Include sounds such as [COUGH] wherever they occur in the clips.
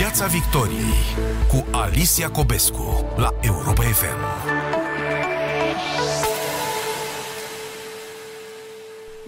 Piața Victoriei cu Alicia Cobescu la Europa FM.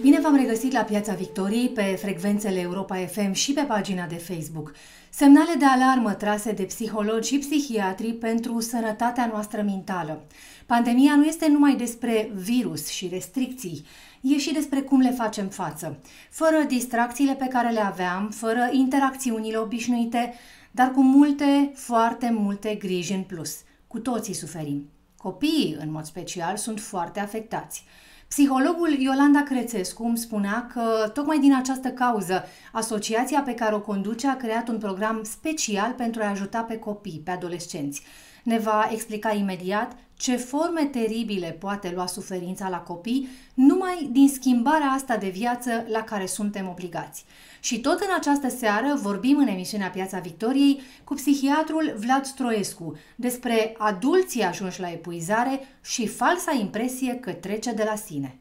Bine v-am regăsit la Piața Victoriei pe frecvențele Europa FM și pe pagina de Facebook. Semnale de alarmă trase de psihologi și psihiatri pentru sănătatea noastră mentală. Pandemia nu este numai despre virus și restricții, e și despre cum le facem față. Fără distracțiile pe care le aveam, fără interacțiunile obișnuite, dar cu multe, foarte multe griji în plus. Cu toții suferim. Copiii, în mod special, sunt foarte afectați. Psihologul Iolanda Crețescu îmi spunea că, tocmai din această cauză, asociația pe care o conduce a creat un program special pentru a ajuta pe copii, pe adolescenți. Ne va explica imediat ce forme teribile poate lua suferința la copii numai din schimbarea asta de viață la care suntem obligați. Și tot în această seară vorbim în emisiunea Piața Victoriei cu psihiatrul Vlad Stroescu despre adulții ajunși la epuizare și falsa impresie că trece de la sine.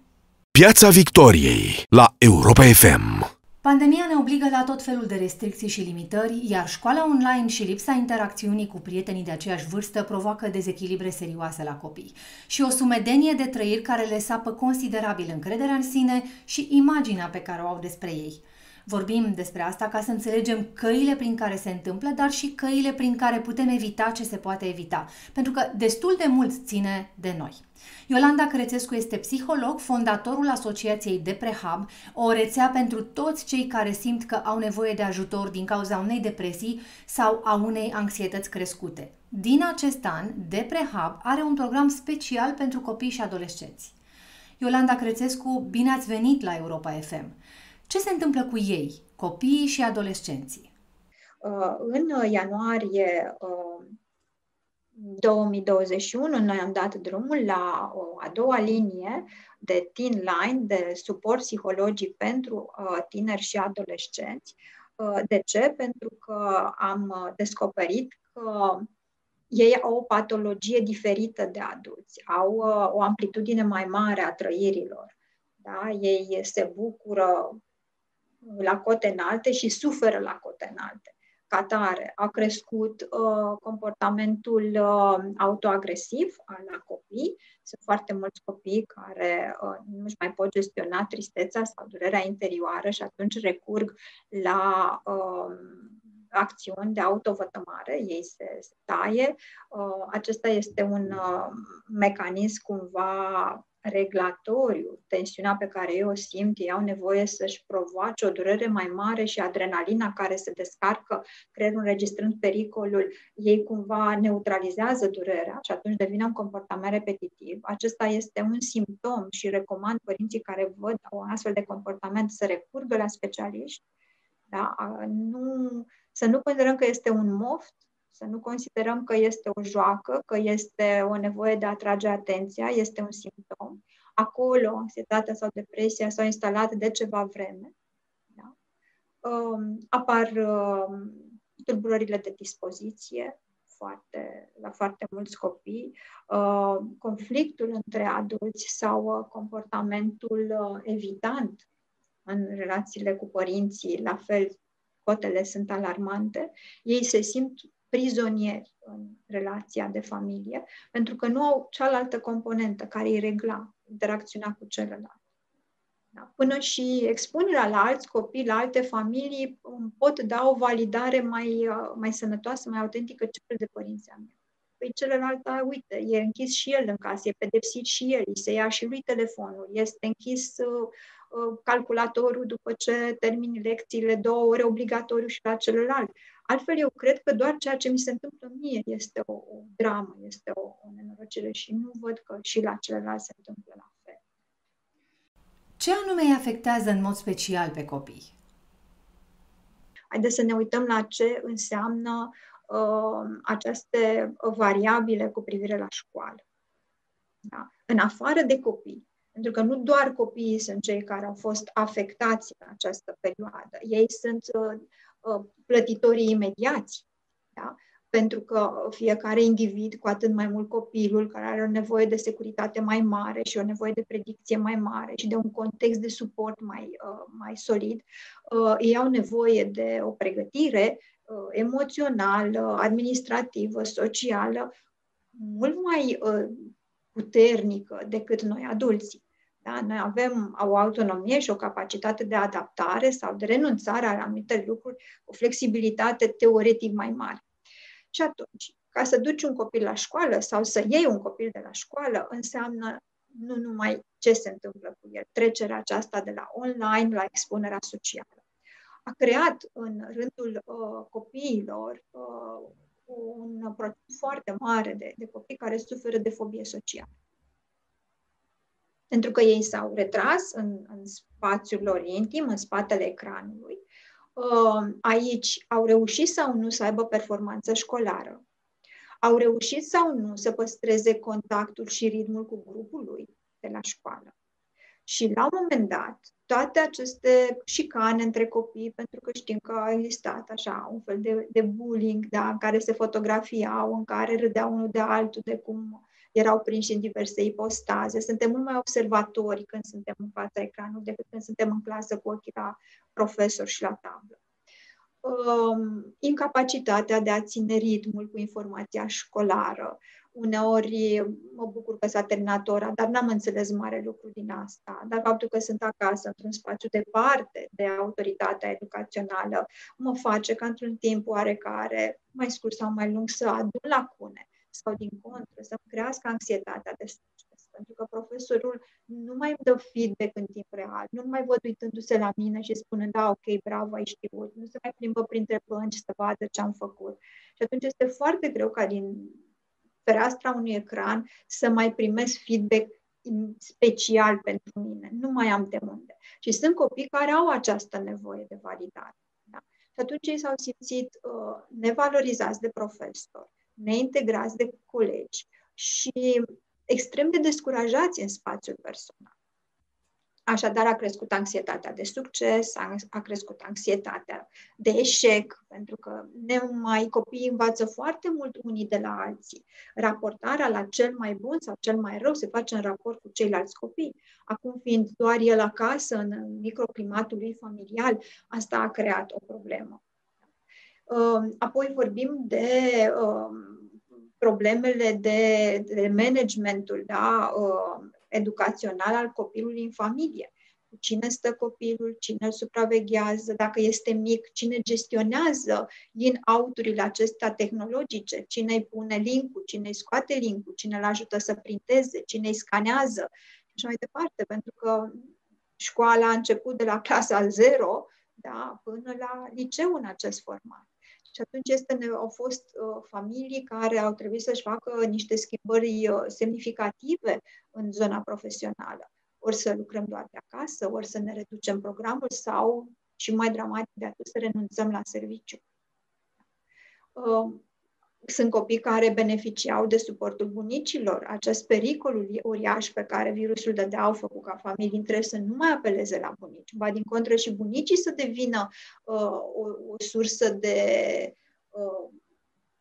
Piața Victoriei la Europa FM. Pandemia ne obligă la tot felul de restricții și limitări, iar școala online și lipsa interacțiunii cu prietenii de aceeași vârstă provoacă dezechilibre serioase la copii și o sumedenie de trăiri care le sapă considerabil încrederea în sine și imaginea pe care o au despre ei. Vorbim despre asta ca să înțelegem căile prin care se întâmplă, dar și căile prin care putem evita ce se poate evita, pentru că destul de mult ține de noi. Iolanda Crețescu este psiholog, fondatorul Asociației Deprehab, o rețea pentru toți cei care simt că au nevoie de ajutor din cauza unei depresii sau a unei anxietăți crescute. Din acest an, Deprehab are un program special pentru copii și adolescenți. Iolanda Crețescu, bine ați venit la Europa FM! Ce se întâmplă cu ei, copiii și adolescenții? Uh, în ianuarie 2021 uh, noi am dat drumul la o a doua linie de Teen Line, de suport psihologii pentru uh, tineri și adolescenți. De ce? Pentru că am descoperit că ei au o patologie diferită de adulți, au o amplitudine mai mare a trăirilor. Da? Ei se bucură la cote înalte și suferă la cote înalte. Ca tare, a crescut uh, comportamentul uh, autoagresiv la copii. Sunt foarte mulți copii care uh, nu își mai pot gestiona tristețea sau durerea interioară și atunci recurg la uh, acțiuni de autovătămare, ei se, se taie. Uh, acesta este un uh, mecanism cumva reglatoriu, tensiunea pe care eu o simt, ei au nevoie să-și provoace o durere mai mare și adrenalina care se descarcă, creierul înregistrând pericolul, ei cumva neutralizează durerea și atunci devine un comportament repetitiv. Acesta este un simptom și recomand părinții care văd un astfel de comportament să recurgă la specialiști, da? nu, să nu considerăm că este un moft, să nu considerăm că este o joacă, că este o nevoie de a atrage atenția, este un simptom. Acolo, anxietatea sau depresia s-au instalat de ceva vreme. Da? Um, apar um, tulburările de dispoziție foarte, la foarte mulți copii, uh, conflictul între adulți sau uh, comportamentul uh, evitant în relațiile cu părinții, la fel, cotele sunt alarmante, ei se simt prizonieri în relația de familie, pentru că nu au cealaltă componentă care îi regla interacțiunea cu celălalt. Da? Până și expunerea la alți copii, la alte familii, pot da o validare mai, uh, mai sănătoasă, mai autentică cel de părinții mei. Păi celălalt, uite, e închis și el în casă, e pedepsit și el, îi se ia și lui telefonul, este închis uh, uh, calculatorul după ce termini lecțiile două ore obligatoriu și la celălalt. Altfel, eu cred că doar ceea ce mi se întâmplă mie este o, o dramă, este o, o nenorocire și nu văd că și la celălalt se întâmplă la fel. Ce anume îi afectează în mod special pe copii? Haideți să ne uităm la ce înseamnă uh, aceste variabile cu privire la școală. Da? În afară de copii, pentru că nu doar copiii sunt cei care au fost afectați în această perioadă, ei sunt uh, Uh, plătitorii imediați. Da? pentru că fiecare individ, cu atât mai mult copilul, care are o nevoie de securitate mai mare și o nevoie de predicție mai mare și de un context de suport mai, uh, mai solid, uh, ei au nevoie de o pregătire uh, emoțională, administrativă, socială, mult mai uh, puternică decât noi adulții. Da? Noi avem o autonomie și o capacitate de adaptare sau de renunțare la anumite lucruri, o flexibilitate teoretic mai mare. Și atunci, ca să duci un copil la școală sau să iei un copil de la școală, înseamnă nu numai ce se întâmplă cu el, trecerea aceasta de la online la expunerea socială. A creat în rândul uh, copiilor uh, un procent foarte mare de, de copii care suferă de fobie socială. Pentru că ei s-au retras în, în spațiul lor intim, în spatele ecranului. Uh, aici au reușit sau nu să aibă performanță școlară. Au reușit sau nu să păstreze contactul și ritmul cu grupul lui de la școală. Și la un moment dat, toate aceste șicane între copii, pentru că știm că a existat așa un fel de, de bullying, da, în care se fotografiau, în care râdeau unul de altul, de cum erau prinși în diverse ipostaze. Suntem mult mai observatori când suntem în fața ecranului decât când suntem în clasă cu ochii la profesor și la tablă. Um, incapacitatea de a ține ritmul cu informația școlară, uneori mă bucur că s-a terminat ora, dar n-am înțeles mare lucru din asta. Dar faptul că sunt acasă, într-un spațiu departe de autoritatea educațională, mă face ca într-un timp oarecare, mai scurt sau mai lung, să adun lacune sau din contră, să-mi crească anxietatea de succes. Pentru că profesorul nu mai îmi dă feedback în timp real, nu mai văd uitându-se la mine și spunând, da, ok, bravo, ai știut, nu se mai plimbă printre bănci să vadă ce am făcut. Și atunci este foarte greu ca din fereastra unui ecran să mai primesc feedback special pentru mine. Nu mai am de unde. Și sunt copii care au această nevoie de validare. Da? Și atunci ei s-au simțit uh, nevalorizați de profesori, neintegrați de colegi și extrem de descurajați în spațiul personal. Așadar, a crescut anxietatea de succes, a, a crescut anxietatea de eșec, pentru că ne mai copiii învață foarte mult unii de la alții. Raportarea la cel mai bun sau cel mai rău se face în raport cu ceilalți copii. Acum fiind doar el acasă, în microclimatul lui familial, asta a creat o problemă. Um, apoi vorbim de um, problemele de, de managementul, da? Um, educațional al copilului în familie. Cine stă copilul, cine îl supraveghează, dacă este mic, cine gestionează in auturile acestea tehnologice, cine îi pune link cine îi scoate link cine îl ajută să printeze, cine îi scanează și așa mai departe, pentru că școala a început de la clasa 0 da, până la liceu în acest format. Și atunci este, au fost uh, familii care au trebuit să-și facă niște schimbări uh, semnificative în zona profesională. Ori să lucrăm doar de acasă, ori să ne reducem programul sau, și mai dramatic de atât, să renunțăm la serviciu. Uh, sunt copii care beneficiau de suportul bunicilor. Acest pericol uriaș pe care virusul dădea au făcut ca familii între să nu mai apeleze la bunici, ba din contră și bunicii să devină uh, o, o sursă de uh,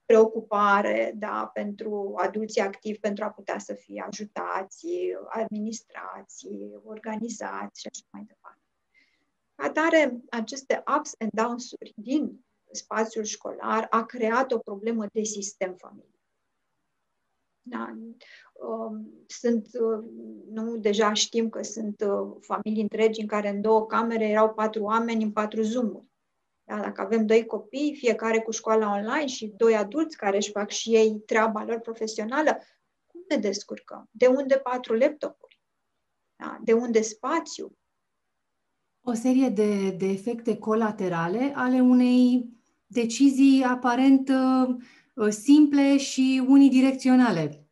preocupare da, pentru adulții activi pentru a putea să fie ajutați, administrații, organizați și așa mai departe. Atare, aceste ups and downs-uri din spațiul școlar a creat o problemă de sistem familiar. Da. Um, sunt, uh, nu, deja știm că sunt uh, familii întregi în care în două camere erau patru oameni în patru zoom da? Dacă avem doi copii, fiecare cu școala online și doi adulți care își fac și ei treaba lor profesională, cum ne descurcăm? De unde patru laptopuri? Da? De unde spațiu? O serie de, de efecte colaterale ale unei decizii aparent uh, simple și unidirecționale.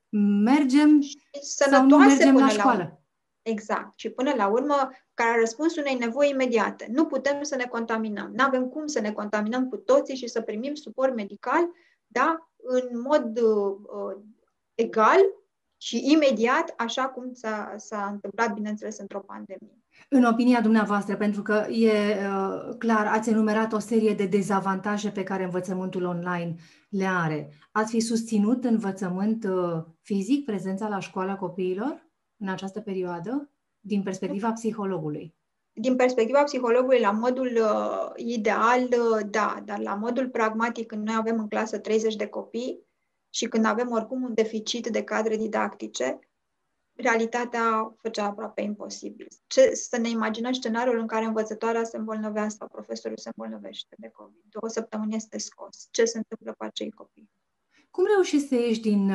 Mergem sau nu mergem la școală? La... Exact. Și până la urmă, care a răspuns unei nevoi imediate. Nu putem să ne contaminăm. Nu avem cum să ne contaminăm cu toții și să primim suport medical, da, în mod uh, egal și imediat, așa cum s-a, s-a întâmplat, bineînțeles, într-o pandemie. În opinia dumneavoastră, pentru că e uh, clar, ați enumerat o serie de dezavantaje pe care învățământul online le are. Ați fi susținut învățământ uh, fizic, prezența la școala copiilor în această perioadă, din perspectiva psihologului? Din perspectiva psihologului, la modul uh, ideal, uh, da, dar la modul pragmatic, când noi avem în clasă 30 de copii și când avem oricum un deficit de cadre didactice, realitatea făcea aproape imposibil. Ce, să ne imaginăm scenariul în care învățătoarea se îmbolnăvește sau profesorul se îmbolnăvește de COVID. Două săptămâni este scos. Ce se întâmplă cu acei copii? Cum reușiți să ieși din,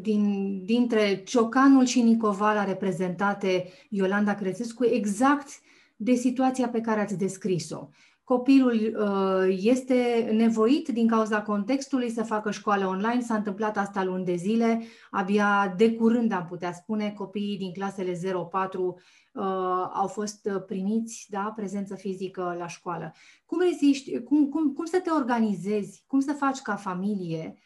din, dintre Ciocanul și Nicovala reprezentate Iolanda Crețescu exact de situația pe care ați descris-o? Copilul uh, este nevoit din cauza contextului să facă școală online. S-a întâmplat asta luni de zile. Abia de curând, am putea spune, copiii din clasele 0-4 uh, au fost primiți, da, prezență fizică la școală. Cum reziști, cum, cum, cum să te organizezi, cum să faci ca familie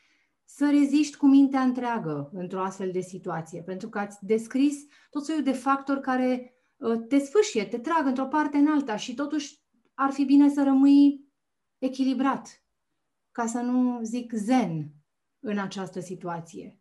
să reziști cu mintea întreagă într-o astfel de situație? Pentru că ați descris tot soiul de factori care uh, te sfârșie, te trag într-o parte în alta și totuși ar fi bine să rămâi echilibrat, ca să nu zic zen în această situație.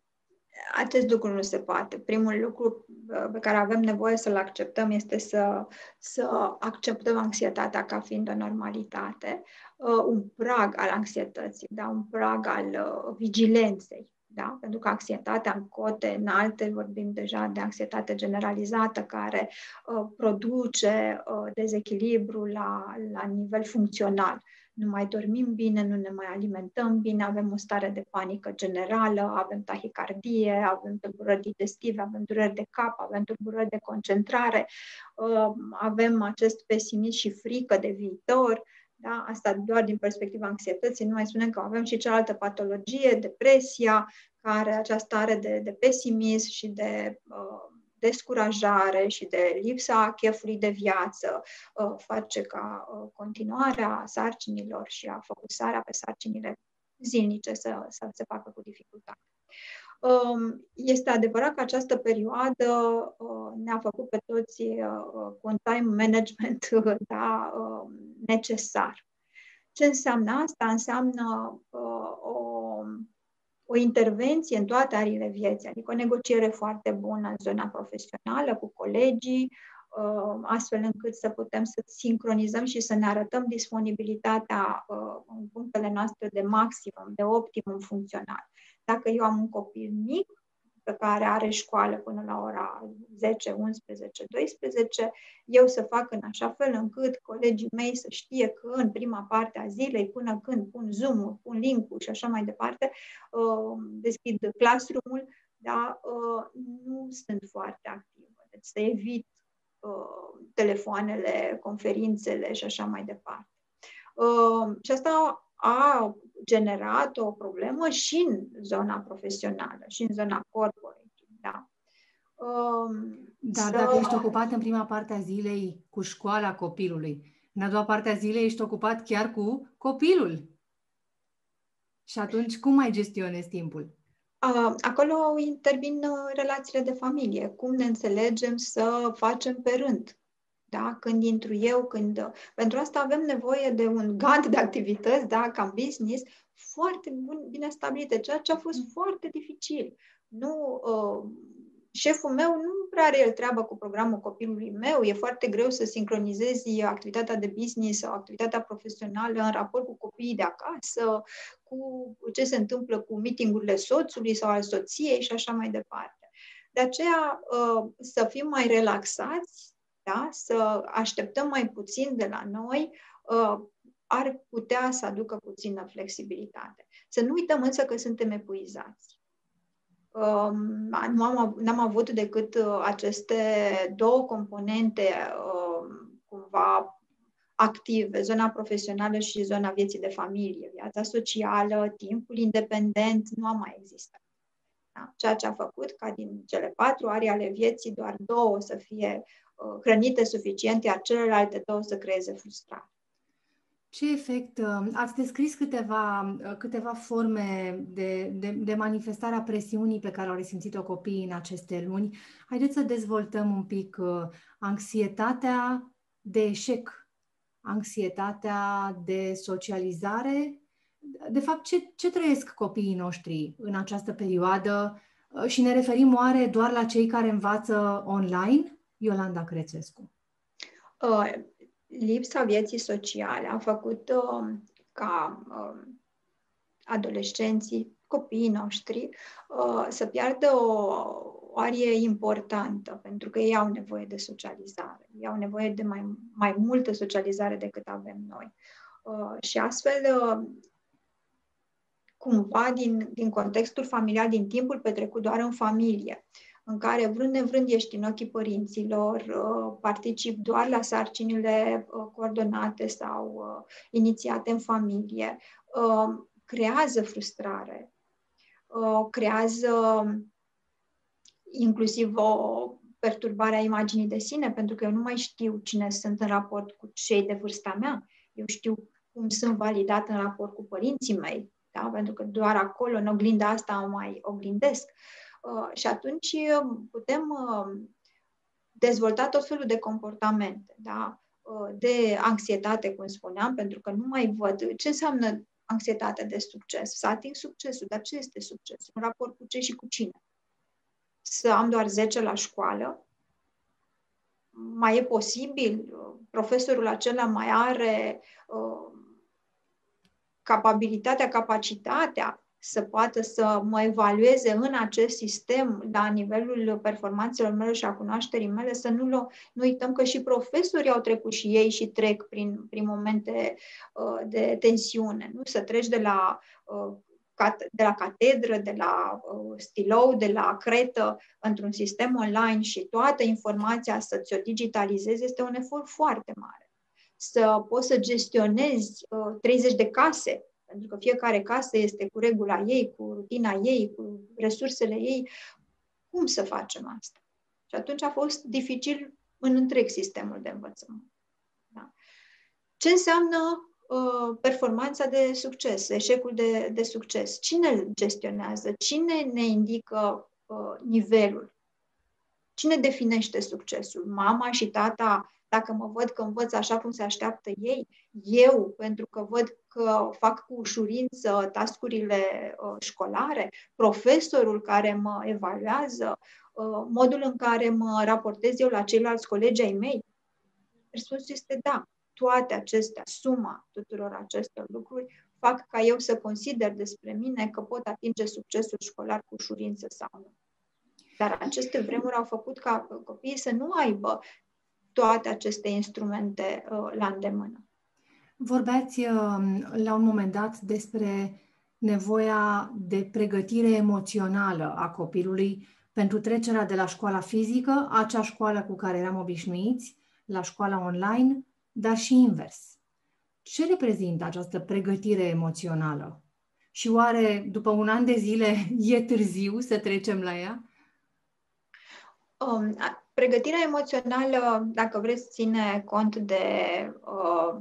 Acest lucru nu se poate. Primul lucru uh, pe care avem nevoie să-l acceptăm este să, să acceptăm anxietatea ca fiind o normalitate, uh, un prag al anxietății, da? un prag al uh, vigilenței. Da? Pentru că anxietatea în cote înalte, vorbim deja de anxietate generalizată, care uh, produce uh, dezechilibru la, la nivel funcțional. Nu mai dormim bine, nu ne mai alimentăm bine, avem o stare de panică generală, avem tahicardie, avem tulburări digestive, avem dureri de cap, avem tulburări de concentrare, uh, avem acest pesimism și frică de viitor. Da? Asta doar din perspectiva anxietății. Nu mai spunem că avem și cealaltă patologie, depresia, care această stare de, de pesimism și de uh, descurajare și de lipsa chefului de viață uh, face ca uh, continuarea sarcinilor și a focusarea pe sarcinile zilnice să, să se facă cu dificultate. Um, este adevărat că această perioadă uh, ne-a făcut pe toți uh, cu un time management [LAUGHS] da, um, necesar. Ce înseamnă asta? Înseamnă uh, o, o intervenție în toate arile vieții, adică o negociere foarte bună în zona profesională cu colegii, astfel încât să putem să sincronizăm și să ne arătăm disponibilitatea în punctele noastre de maximum, de optimum funcțional. Dacă eu am un copil mic, pe care are școală până la ora 10, 11, 12, eu să fac în așa fel încât colegii mei să știe că în prima parte a zilei, până când pun Zoom-ul, pun link-ul și așa mai departe, uh, deschid classroom-ul, da, uh, nu sunt foarte activă. Deci să evit uh, telefoanele, conferințele și așa mai departe. Și asta a generat o problemă și în zona profesională, și în zona corporate. Da? Um, Dar să... dacă ești ocupat în prima parte a zilei cu școala copilului, în a doua parte a zilei ești ocupat chiar cu copilul. Și atunci cum mai gestionezi timpul? Acolo intervin uh, relațiile de familie. Cum ne înțelegem să facem pe rând da? când intru eu, când... Pentru asta avem nevoie de un gard de activități, da? ca business, foarte bun, bine stabilite, ceea ce a fost mm. foarte dificil. Nu, uh, șeful meu nu prea are el treabă cu programul copilului meu, e foarte greu să sincronizezi activitatea de business sau activitatea profesională în raport cu copiii de acasă, cu ce se întâmplă cu meetingurile soțului sau al soției și așa mai departe. De aceea, uh, să fim mai relaxați, da? să așteptăm mai puțin de la noi, uh, ar putea să aducă puțină flexibilitate. Să nu uităm însă că suntem epuizați. Um, nu am, n-am avut decât uh, aceste două componente um, cumva active, zona profesională și zona vieții de familie, viața socială, timpul independent, nu a mai existat. Da? Ceea ce a făcut ca din cele patru arii ale vieții doar două să fie Uh, hrănite suficient, iar celelalte două să creeze frustrare. Ce efect? Uh, ați descris câteva, uh, câteva forme de, de, de manifestare a presiunii pe care au resimțit-o copiii în aceste luni. Haideți să dezvoltăm un pic uh, anxietatea de eșec, anxietatea de socializare. De fapt, ce, ce trăiesc copiii noștri în această perioadă? Și ne referim oare doar la cei care învață online? Iolanda Crețescu. Uh lipsa vieții sociale a făcut uh, ca uh, adolescenții, copiii noștri, uh, să piardă o, o arie importantă, pentru că ei au nevoie de socializare. Ei au nevoie de mai, mai multă socializare decât avem noi. Uh, și astfel, uh, cumva, din, din contextul familial, din timpul petrecut doar în familie, în care, vrând nevrând, ești în ochii părinților, uh, particip doar la sarcinile uh, coordonate sau uh, inițiate în familie, creează frustrare, creează inclusiv o perturbare a imaginii de sine, pentru că eu nu mai știu cine sunt în raport cu cei de vârsta mea. Eu știu cum sunt validat în raport cu părinții mei, da? pentru că doar acolo, în oglinda asta, o mai oglindesc. Uh, Uh, și atunci uh, putem uh, dezvolta tot felul de comportamente, da? de anxietate, cum spuneam, pentru că nu mai văd ce înseamnă anxietate de succes. Să ating succesul, dar ce este succesul? În raport cu ce și cu cine? Să am doar 10 la școală? Mai e posibil? Profesorul acela mai are uh, capabilitatea, capacitatea să poată să mă evalueze în acest sistem la nivelul performanțelor mele și a cunoașterii mele, să nu, nu uităm că și profesorii au trecut și ei și trec prin, prin momente uh, de tensiune. Nu? Să treci de la uh, de la catedră, de la uh, stilou, de la cretă, într-un sistem online și toată informația să ți-o digitalizezi, este un efort foarte mare. Să poți să gestionezi uh, 30 de case pentru că fiecare casă este cu regula ei, cu rutina ei, cu resursele ei. Cum să facem asta? Și atunci a fost dificil în întreg sistemul de învățământ. Da? Ce înseamnă uh, performanța de succes, eșecul de, de succes? Cine îl gestionează? Cine ne indică uh, nivelul? Cine definește succesul? Mama și tata dacă mă văd că învăț așa cum se așteaptă ei, eu, pentru că văd că fac cu ușurință tascurile uh, școlare, profesorul care mă evaluează, uh, modul în care mă raportez eu la ceilalți colegi ai mei? Răspunsul este da. Toate acestea, suma tuturor acestor lucruri, fac ca eu să consider despre mine că pot atinge succesul școlar cu ușurință sau nu. Dar aceste vremuri au făcut ca copiii să nu aibă toate aceste instrumente uh, la îndemână. Vorbeați uh, la un moment dat despre nevoia de pregătire emoțională a copilului pentru trecerea de la școala fizică, acea școală cu care eram obișnuiți, la școala online, dar și invers. Ce reprezintă această pregătire emoțională? Și oare după un an de zile [LAUGHS] e târziu să trecem la ea? Um, pregătirea emoțională, dacă vreți, ține cont de, uh,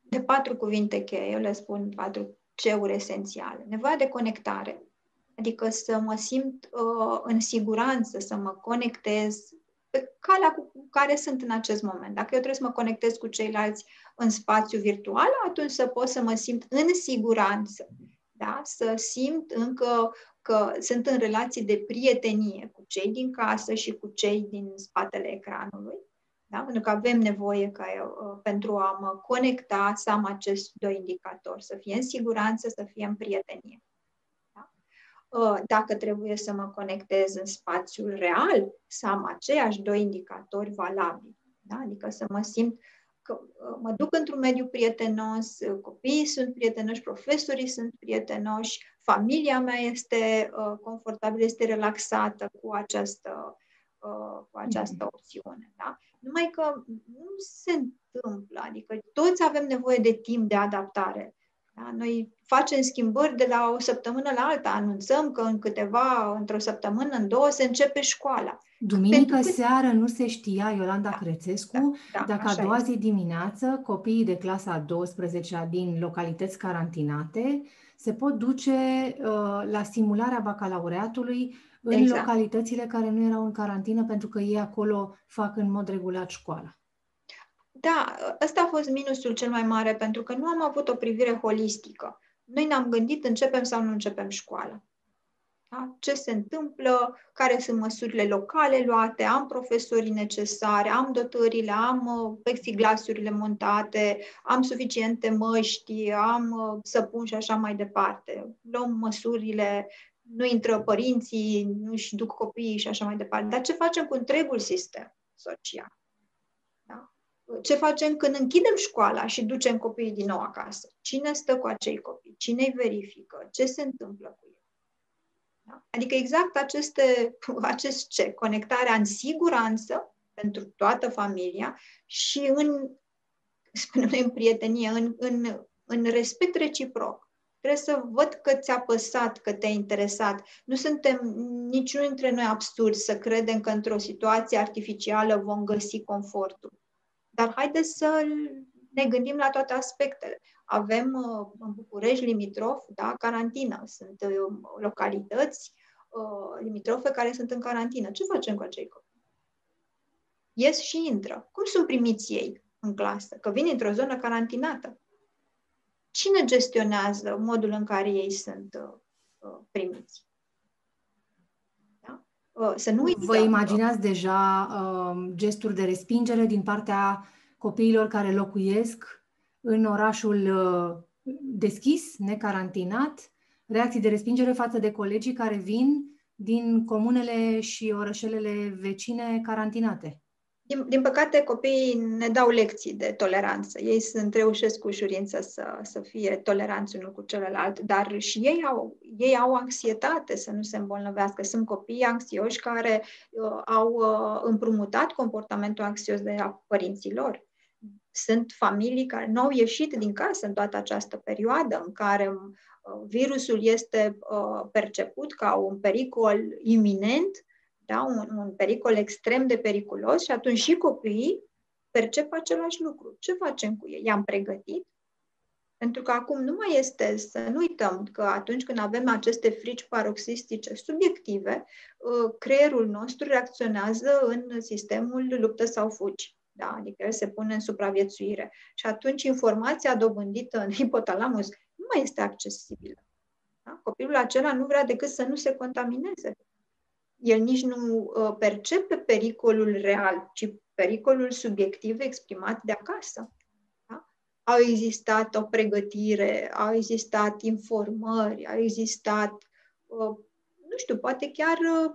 de patru cuvinte cheie, eu le spun patru ceuri esențiale. Nevoia de conectare, adică să mă simt uh, în siguranță, să mă conectez pe calea cu care sunt în acest moment. Dacă eu trebuie să mă conectez cu ceilalți în spațiu virtual, atunci să pot să mă simt în siguranță, da? să simt încă că sunt în relații de prietenie cu cei din casă și cu cei din spatele ecranului. Da? Pentru că avem nevoie ca eu, uh, pentru a mă conecta să am acest doi indicatori, să fie în siguranță, să fie în prietenie. Da? Uh, dacă trebuie să mă conectez în spațiul real, să am aceiași doi indicatori valabili. Da? Adică să mă simt că uh, mă duc într-un mediu prietenos, copiii sunt prietenoși, profesorii sunt prietenoși, familia mea este uh, confortabilă, este relaxată cu această, uh, cu această mm. opțiune. Da? Numai că nu se întâmplă, adică toți avem nevoie de timp de adaptare. Da? Noi facem schimbări de la o săptămână la alta, anunțăm că în câteva, într-o săptămână, în două, se începe școala. Duminică Pentru seară nu se știa, Iolanda da, Crețescu, da, da, dacă a doua este. zi dimineață copiii de clasa a 12 din localități carantinate se pot duce uh, la simularea bacalaureatului în exact. localitățile care nu erau în carantină, pentru că ei acolo fac în mod regulat școala. Da, ăsta a fost minusul cel mai mare, pentru că nu am avut o privire holistică. Noi ne-am gândit începem sau nu începem școala. Da? Ce se întâmplă, care sunt măsurile locale luate, am profesorii necesare, am dotările, am uh, plexiglasurile montate, am suficiente măști, am uh, săpun și așa mai departe. Luăm măsurile, nu intră părinții, nu își duc copiii și așa mai departe. Dar ce facem cu întregul sistem social? Da? Ce facem când închidem școala și ducem copiii din nou acasă? Cine stă cu acei copii? Cine îi verifică? Ce se întâmplă cu ei? Da? Adică exact aceste, [LAUGHS] acest ce? Conectarea în siguranță pentru toată familia și în, [LAUGHS] spunem noi, în prietenie, în, în, în respect reciproc. Trebuie să văd că ți-a păsat, că te-a interesat. Nu suntem niciunul dintre noi absurdi să credem că într-o situație artificială vom găsi confortul. Dar haideți să ne gândim la toate aspectele. Avem uh, în București limitrof, da, carantină. Sunt uh, localități uh, limitrofe care sunt în carantină. Ce facem cu acei copii? Ies și intră. Cum sunt primiți ei în clasă? Că vin într-o zonă carantinată. Cine gestionează modul în care ei sunt primiți? Să nu uităm. Vă imaginați deja uh, gesturi de respingere din partea copiilor care locuiesc în orașul uh, deschis, necarantinat, reacții de respingere față de colegii care vin din comunele și orășelele vecine carantinate. Din, din păcate, copiii ne dau lecții de toleranță. Ei sunt, reușesc cu ușurință să, să fie toleranți unul cu celălalt, dar și ei au, ei au anxietate să nu se îmbolnăvească. Sunt copii anxioși care uh, au uh, împrumutat comportamentul anxios de la părinților. Sunt familii care nu au ieșit din casă în toată această perioadă în care uh, virusul este uh, perceput ca un pericol iminent da? un, un pericol extrem de periculos și atunci și copiii percep același lucru. Ce facem cu ei? I-am pregătit? Pentru că acum nu mai este, să nu uităm că atunci când avem aceste frici paroxistice subiective, uh, creierul nostru reacționează în sistemul luptă sau fugi. Da? Adică el se pune în supraviețuire. Și atunci informația dobândită în [LAUGHS] hipotalamus nu mai este accesibilă. Da? Copilul acela nu vrea decât să nu se contamineze el nici nu uh, percepe pericolul real, ci pericolul subiectiv exprimat de acasă. Da? Au existat o pregătire, au existat informări, au existat, uh, nu știu, poate chiar uh,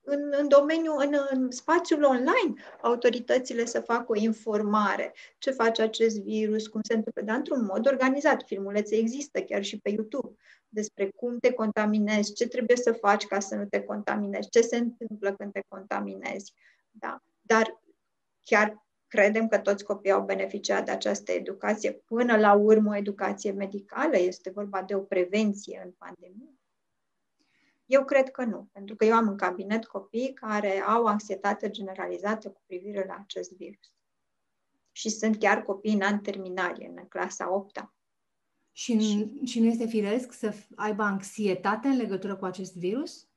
în, în domeniul, în, în spațiul online, autoritățile să facă o informare. Ce face acest virus, cum se întâmplă, dar într-un mod organizat. Filmulețe există chiar și pe YouTube despre cum te contaminezi, ce trebuie să faci ca să nu te contaminezi, ce se întâmplă când te contaminezi. Da? Dar chiar credem că toți copiii au beneficiat de această educație. Până la urmă, o educație medicală este vorba de o prevenție în pandemie. Eu cred că nu, pentru că eu am în cabinet copii care au anxietate generalizată cu privire la acest virus. Și sunt chiar copii în an terminalie, în clasa 8 -a. Și, și, și nu este firesc să aibă anxietate în legătură cu acest virus?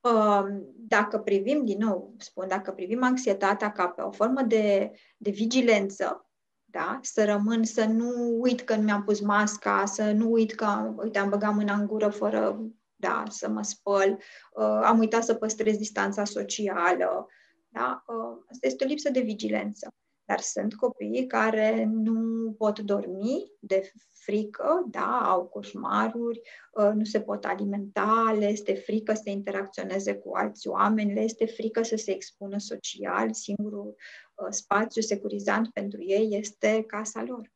Um, dacă privim, din nou spun, dacă privim anxietatea ca pe o formă de, de vigilență, da? să rămân, să nu uit că nu mi-am pus masca, să nu uit că, uite, am băgat mâna în gură fără da, să mă spăl, uh, am uitat să păstrez distanța socială. Da? Uh, asta este o lipsă de vigilență. Dar sunt copii care nu pot dormi de frică, da, au coșmaruri, uh, nu se pot alimenta, le este frică să interacționeze cu alți oameni, le este frică să se expună social, singurul uh, spațiu securizant pentru ei este casa lor.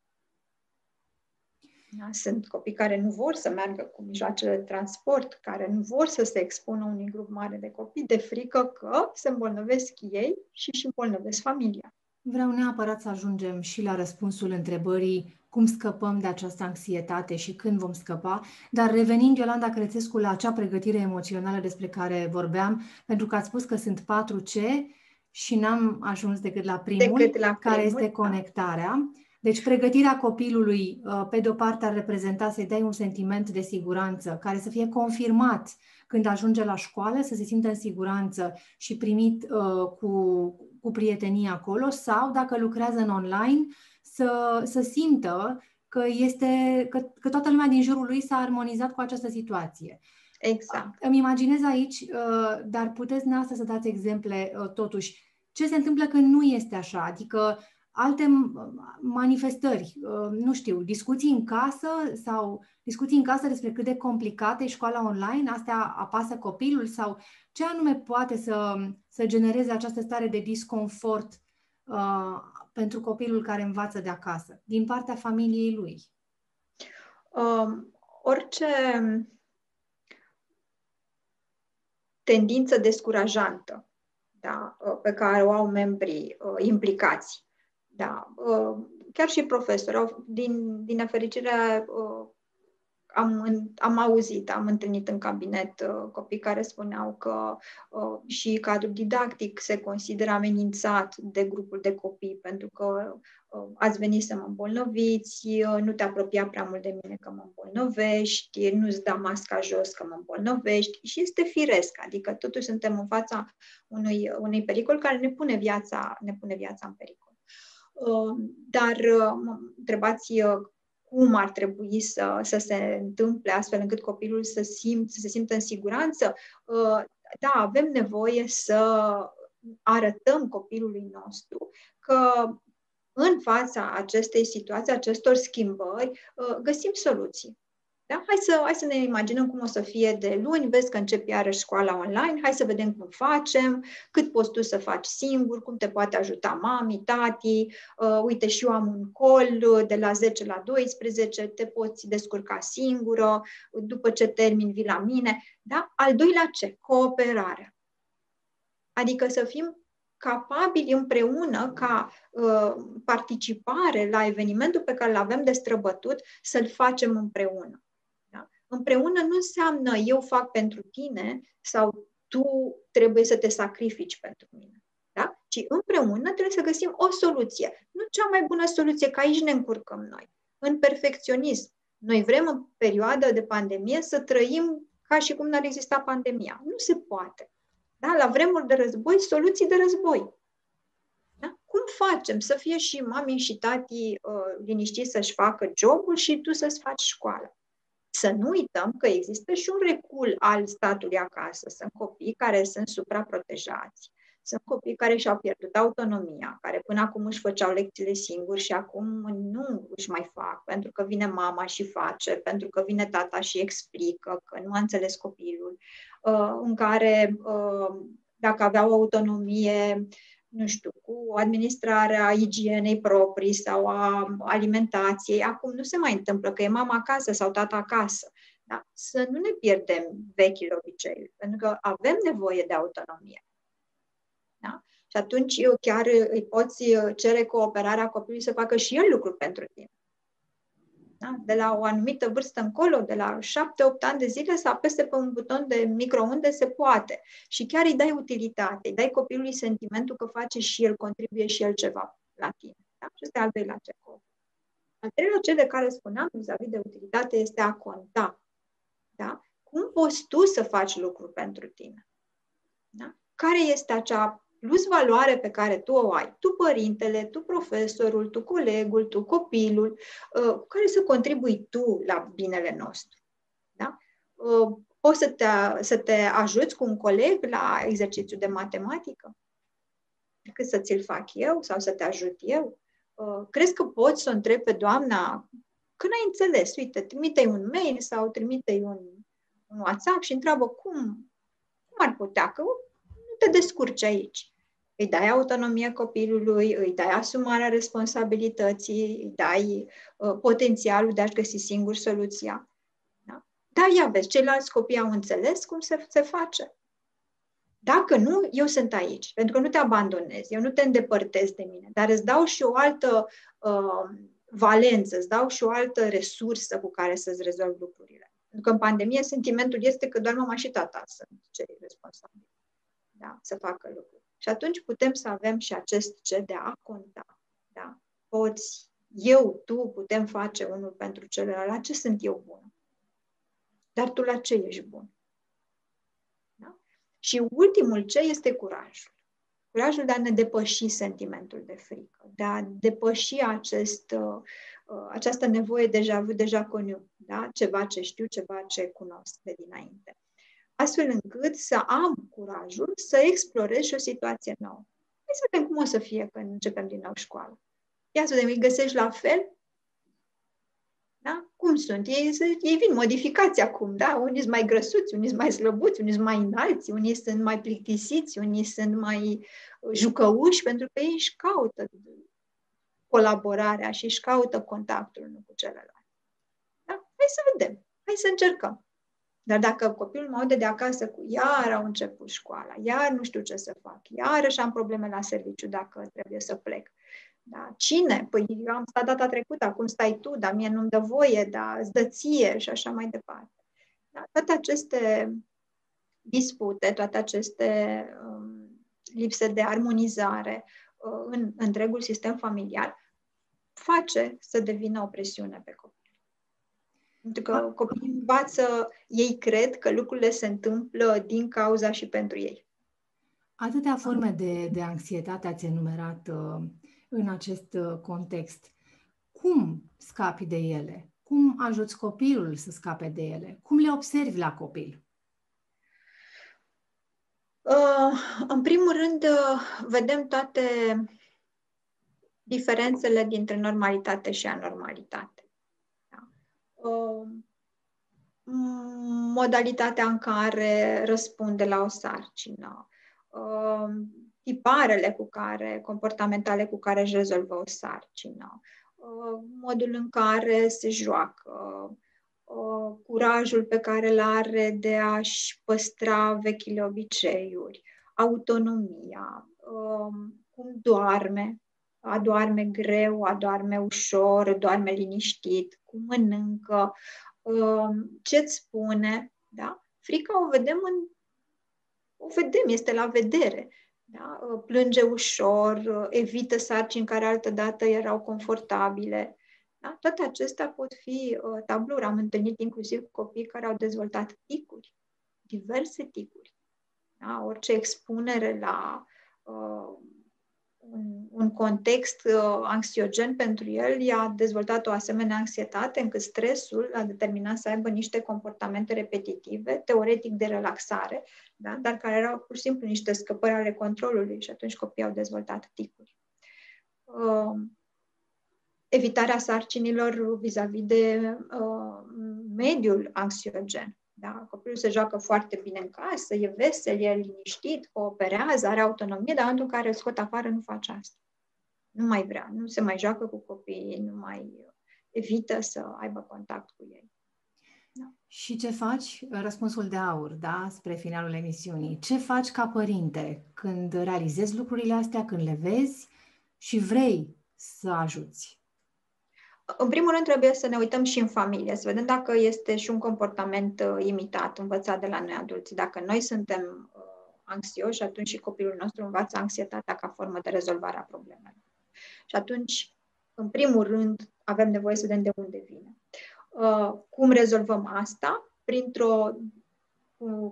Da? Sunt copii care nu vor să meargă cu mijloacele de transport, care nu vor să se expună unui grup mare de copii, de frică că se îmbolnăvesc ei și își îmbolnăvesc familia. Vreau neapărat să ajungem și la răspunsul întrebării cum scăpăm de această anxietate și când vom scăpa. Dar revenind, Iolanda Crețescu, la acea pregătire emoțională despre care vorbeam, pentru că ați spus că sunt 4C și n-am ajuns decât la primul, decât la primul care este da. conectarea. Deci pregătirea copilului, uh, pe de o parte, ar reprezenta să-i dai un sentiment de siguranță care să fie confirmat când ajunge la școală, să se simtă în siguranță și primit uh, cu, cu prietenie acolo sau, dacă lucrează în online, să, să simtă că, este, că, că toată lumea din jurul lui s-a armonizat cu această situație. Exact. Îmi imaginez aici, uh, dar puteți dumneavoastră să dați exemple uh, totuși. Ce se întâmplă când nu este așa? Adică alte manifestări, uh, nu știu, discuții în casă sau discuții în casă despre cât de complicată e școala online, astea apasă copilul sau ce anume poate să, să genereze această stare de disconfort uh, pentru copilul care învață de acasă, din partea familiei lui? Um, orice tendință descurajantă da, uh, pe care o au membrii uh, implicați. Da, uh, chiar și profesori, din, din nefericire, uh, am, am auzit, am întâlnit în cabinet uh, copii care spuneau că uh, și cadrul didactic se consideră amenințat de grupul de copii pentru că uh, ați venit să mă îmbolnăviți, uh, nu te apropia prea mult de mine că mă îmbolnăvești, nu-ți da masca jos că mă îmbolnăvești și este firesc, adică totuși suntem în fața unui, unui pericol care ne pune viața, ne pune viața în pericol. Uh, dar uh, mă întrebați cum ar trebui să, să se întâmple astfel încât copilul să, simt, să se simtă în siguranță, uh, da, avem nevoie să arătăm copilului nostru că în fața acestei situații, acestor schimbări, uh, găsim soluții. Da? Hai, să, hai să ne imaginăm cum o să fie de luni, vezi că începi iarăși școala online, hai să vedem cum facem, cât poți tu să faci singur, cum te poate ajuta mami, tati, uh, uite și eu am un col de la 10 la 12, te poți descurca singură, după ce termin vii la mine. Da? Al doilea ce? Cooperarea. Adică să fim capabili împreună ca uh, participare la evenimentul pe care îl avem de străbătut să-l facem împreună. Împreună nu înseamnă eu fac pentru tine sau tu trebuie să te sacrifici pentru mine. Da? Ci împreună trebuie să găsim o soluție. Nu cea mai bună soluție, că aici ne încurcăm noi. În perfecționism. Noi vrem în perioada de pandemie să trăim ca și cum n-ar exista pandemia. Nu se poate. Da? La vremuri de război, soluții de război. Da? Cum facem să fie și mami și tati uh, liniștiți să-și facă jobul și tu să-ți faci școala? Să nu uităm că există și un recul al statului acasă. Sunt copii care sunt supraprotejați, sunt copii care și-au pierdut autonomia, care până acum își făceau lecțiile singuri și acum nu își mai fac, pentru că vine mama și face, pentru că vine tata și explică că nu a înțeles copilul, uh, în care uh, dacă aveau autonomie, nu știu, cu administrarea igienei proprii sau a alimentației. Acum nu se mai întâmplă că e mama acasă sau tata acasă. Da? Să nu ne pierdem vechile obiceiuri, pentru că avem nevoie de autonomie. Da? Și atunci eu chiar îi poți cere cooperarea copilului să facă și el lucruri pentru tine. Da? De la o anumită vârstă încolo, de la 7-8 ani de zile, să apese pe un buton de microunde se poate. Și chiar îi dai utilitate, îi dai copilului sentimentul că face și el, contribuie și el ceva la tine. Da? Și este al doilea ce Al treilea ce de care spuneam vis-a-vis de utilitate este a conta. Da? Cum poți tu să faci lucruri pentru tine? Da? Care este acea plus valoare pe care tu o ai, tu părintele, tu profesorul, tu colegul, tu copilul, uh, cu care să contribui tu la binele nostru. Da? Uh, poți să te, să te ajuți cu un coleg la exercițiu de matematică? Decât să ți-l fac eu sau să te ajut eu? Uh, crezi că poți să o întrebi pe doamna când ai înțeles? Uite, trimite-i un mail sau trimite-i un, un WhatsApp și întreabă cum, cum ar putea, că nu te descurci aici îi dai autonomie copilului, îi dai asumarea responsabilității, îi dai uh, potențialul de a-și găsi singur soluția. Da? Dar ia vezi, ceilalți copii au înțeles cum se, se face. Dacă nu, eu sunt aici, pentru că nu te abandonez, eu nu te îndepărtez de mine, dar îți dau și o altă uh, valență, îți dau și o altă resursă cu care să-ți rezolvi lucrurile. Pentru că în pandemie sentimentul este că doar mama și tata sunt cei responsabili da? să facă lucruri. Și atunci putem să avem și acest ce de a conta. Da? Poți, eu, tu, putem face unul pentru celălalt. La ce sunt eu bun? Dar tu la ce ești bun? Da? Și ultimul ce este curajul. Curajul de a ne depăși sentimentul de frică, de a depăși acest, uh, uh această nevoie deja vu, deja coniu, da? ceva ce știu, ceva ce cunosc de dinainte. Astfel încât să am curajul să explorez și o situație nouă. Hai să vedem cum o să fie când începem din nou școală. Ia să vedem, îi găsești la fel? Da? Cum sunt? Ei, ei vin modificați acum, da? Unii sunt mai grăsuți, unii sunt mai slăbuți, unii sunt mai înalți, unii sunt mai plictisiți, unii sunt mai uh, jucăuși, pentru că ei își caută colaborarea și își caută contactul unul cu celălalt. Da? Hai să vedem, hai să încercăm. Dar dacă copilul mă aude de acasă cu iar au început școala, iar nu știu ce să fac, iarăși am probleme la serviciu dacă trebuie să plec, da? Cine? Păi eu am stat data trecută, acum stai tu, dar mie nu-mi dă voie, dar îți dă ție și așa mai departe. Da? Toate aceste dispute, toate aceste um, lipse de armonizare uh, în întregul sistem familiar face să devină o presiune pe copil. Pentru că copiii învață, ei cred că lucrurile se întâmplă din cauza și pentru ei. Atâtea forme de, de anxietate ați enumerat uh, în acest uh, context. Cum scapi de ele? Cum ajuți copilul să scape de ele? Cum le observi la copil? Uh, în primul rând, uh, vedem toate diferențele dintre normalitate și anormalitate. Da? Uh, modalitatea în care răspunde la o sarcină, uh, tiparele cu care, comportamentale cu care își rezolvă o sarcină, uh, modul în care se joacă, uh, curajul pe care îl are de a-și păstra vechile obiceiuri, autonomia, um, cum doarme, adorme greu, adorme ușor, doarme liniștit, cum mănâncă, um, ce-ți spune, da? Frica o vedem în o vedem, este la vedere. Da? Uh, plânge ușor, uh, evită sarcini care altădată erau confortabile. Da? Toate acestea pot fi uh, tabluri. Am întâlnit inclusiv copii care au dezvoltat ticuri, diverse ticuri. Da? Orice expunere la uh, un, un context uh, anxiogen pentru el, i-a dezvoltat o asemenea anxietate încât stresul a determinat să aibă niște comportamente repetitive, teoretic de relaxare, da? dar care erau pur și simplu niște scăpări ale controlului și atunci copiii au dezvoltat ticuri. Uh, evitarea sarcinilor vis-a-vis de uh, mediul anxiogen. Da? Copilul se joacă foarte bine în casă, e vesel, e liniștit, cooperează, are autonomie, dar în momentul în care îl scot afară nu face asta. Nu mai vrea, nu se mai joacă cu copiii, nu mai evită să aibă contact cu ei. Da. Și ce faci? Răspunsul de aur, da, spre finalul emisiunii. Ce faci ca părinte când realizezi lucrurile astea, când le vezi și vrei să ajuți? În primul rând, trebuie să ne uităm și în familie, să vedem dacă este și un comportament uh, imitat, învățat de la noi adulți. Dacă noi suntem uh, anxioși, atunci și copilul nostru învață anxietatea ca formă de rezolvare a problemelor. Și atunci, în primul rând, avem nevoie să vedem de unde vine. Uh, cum rezolvăm asta? Printr-o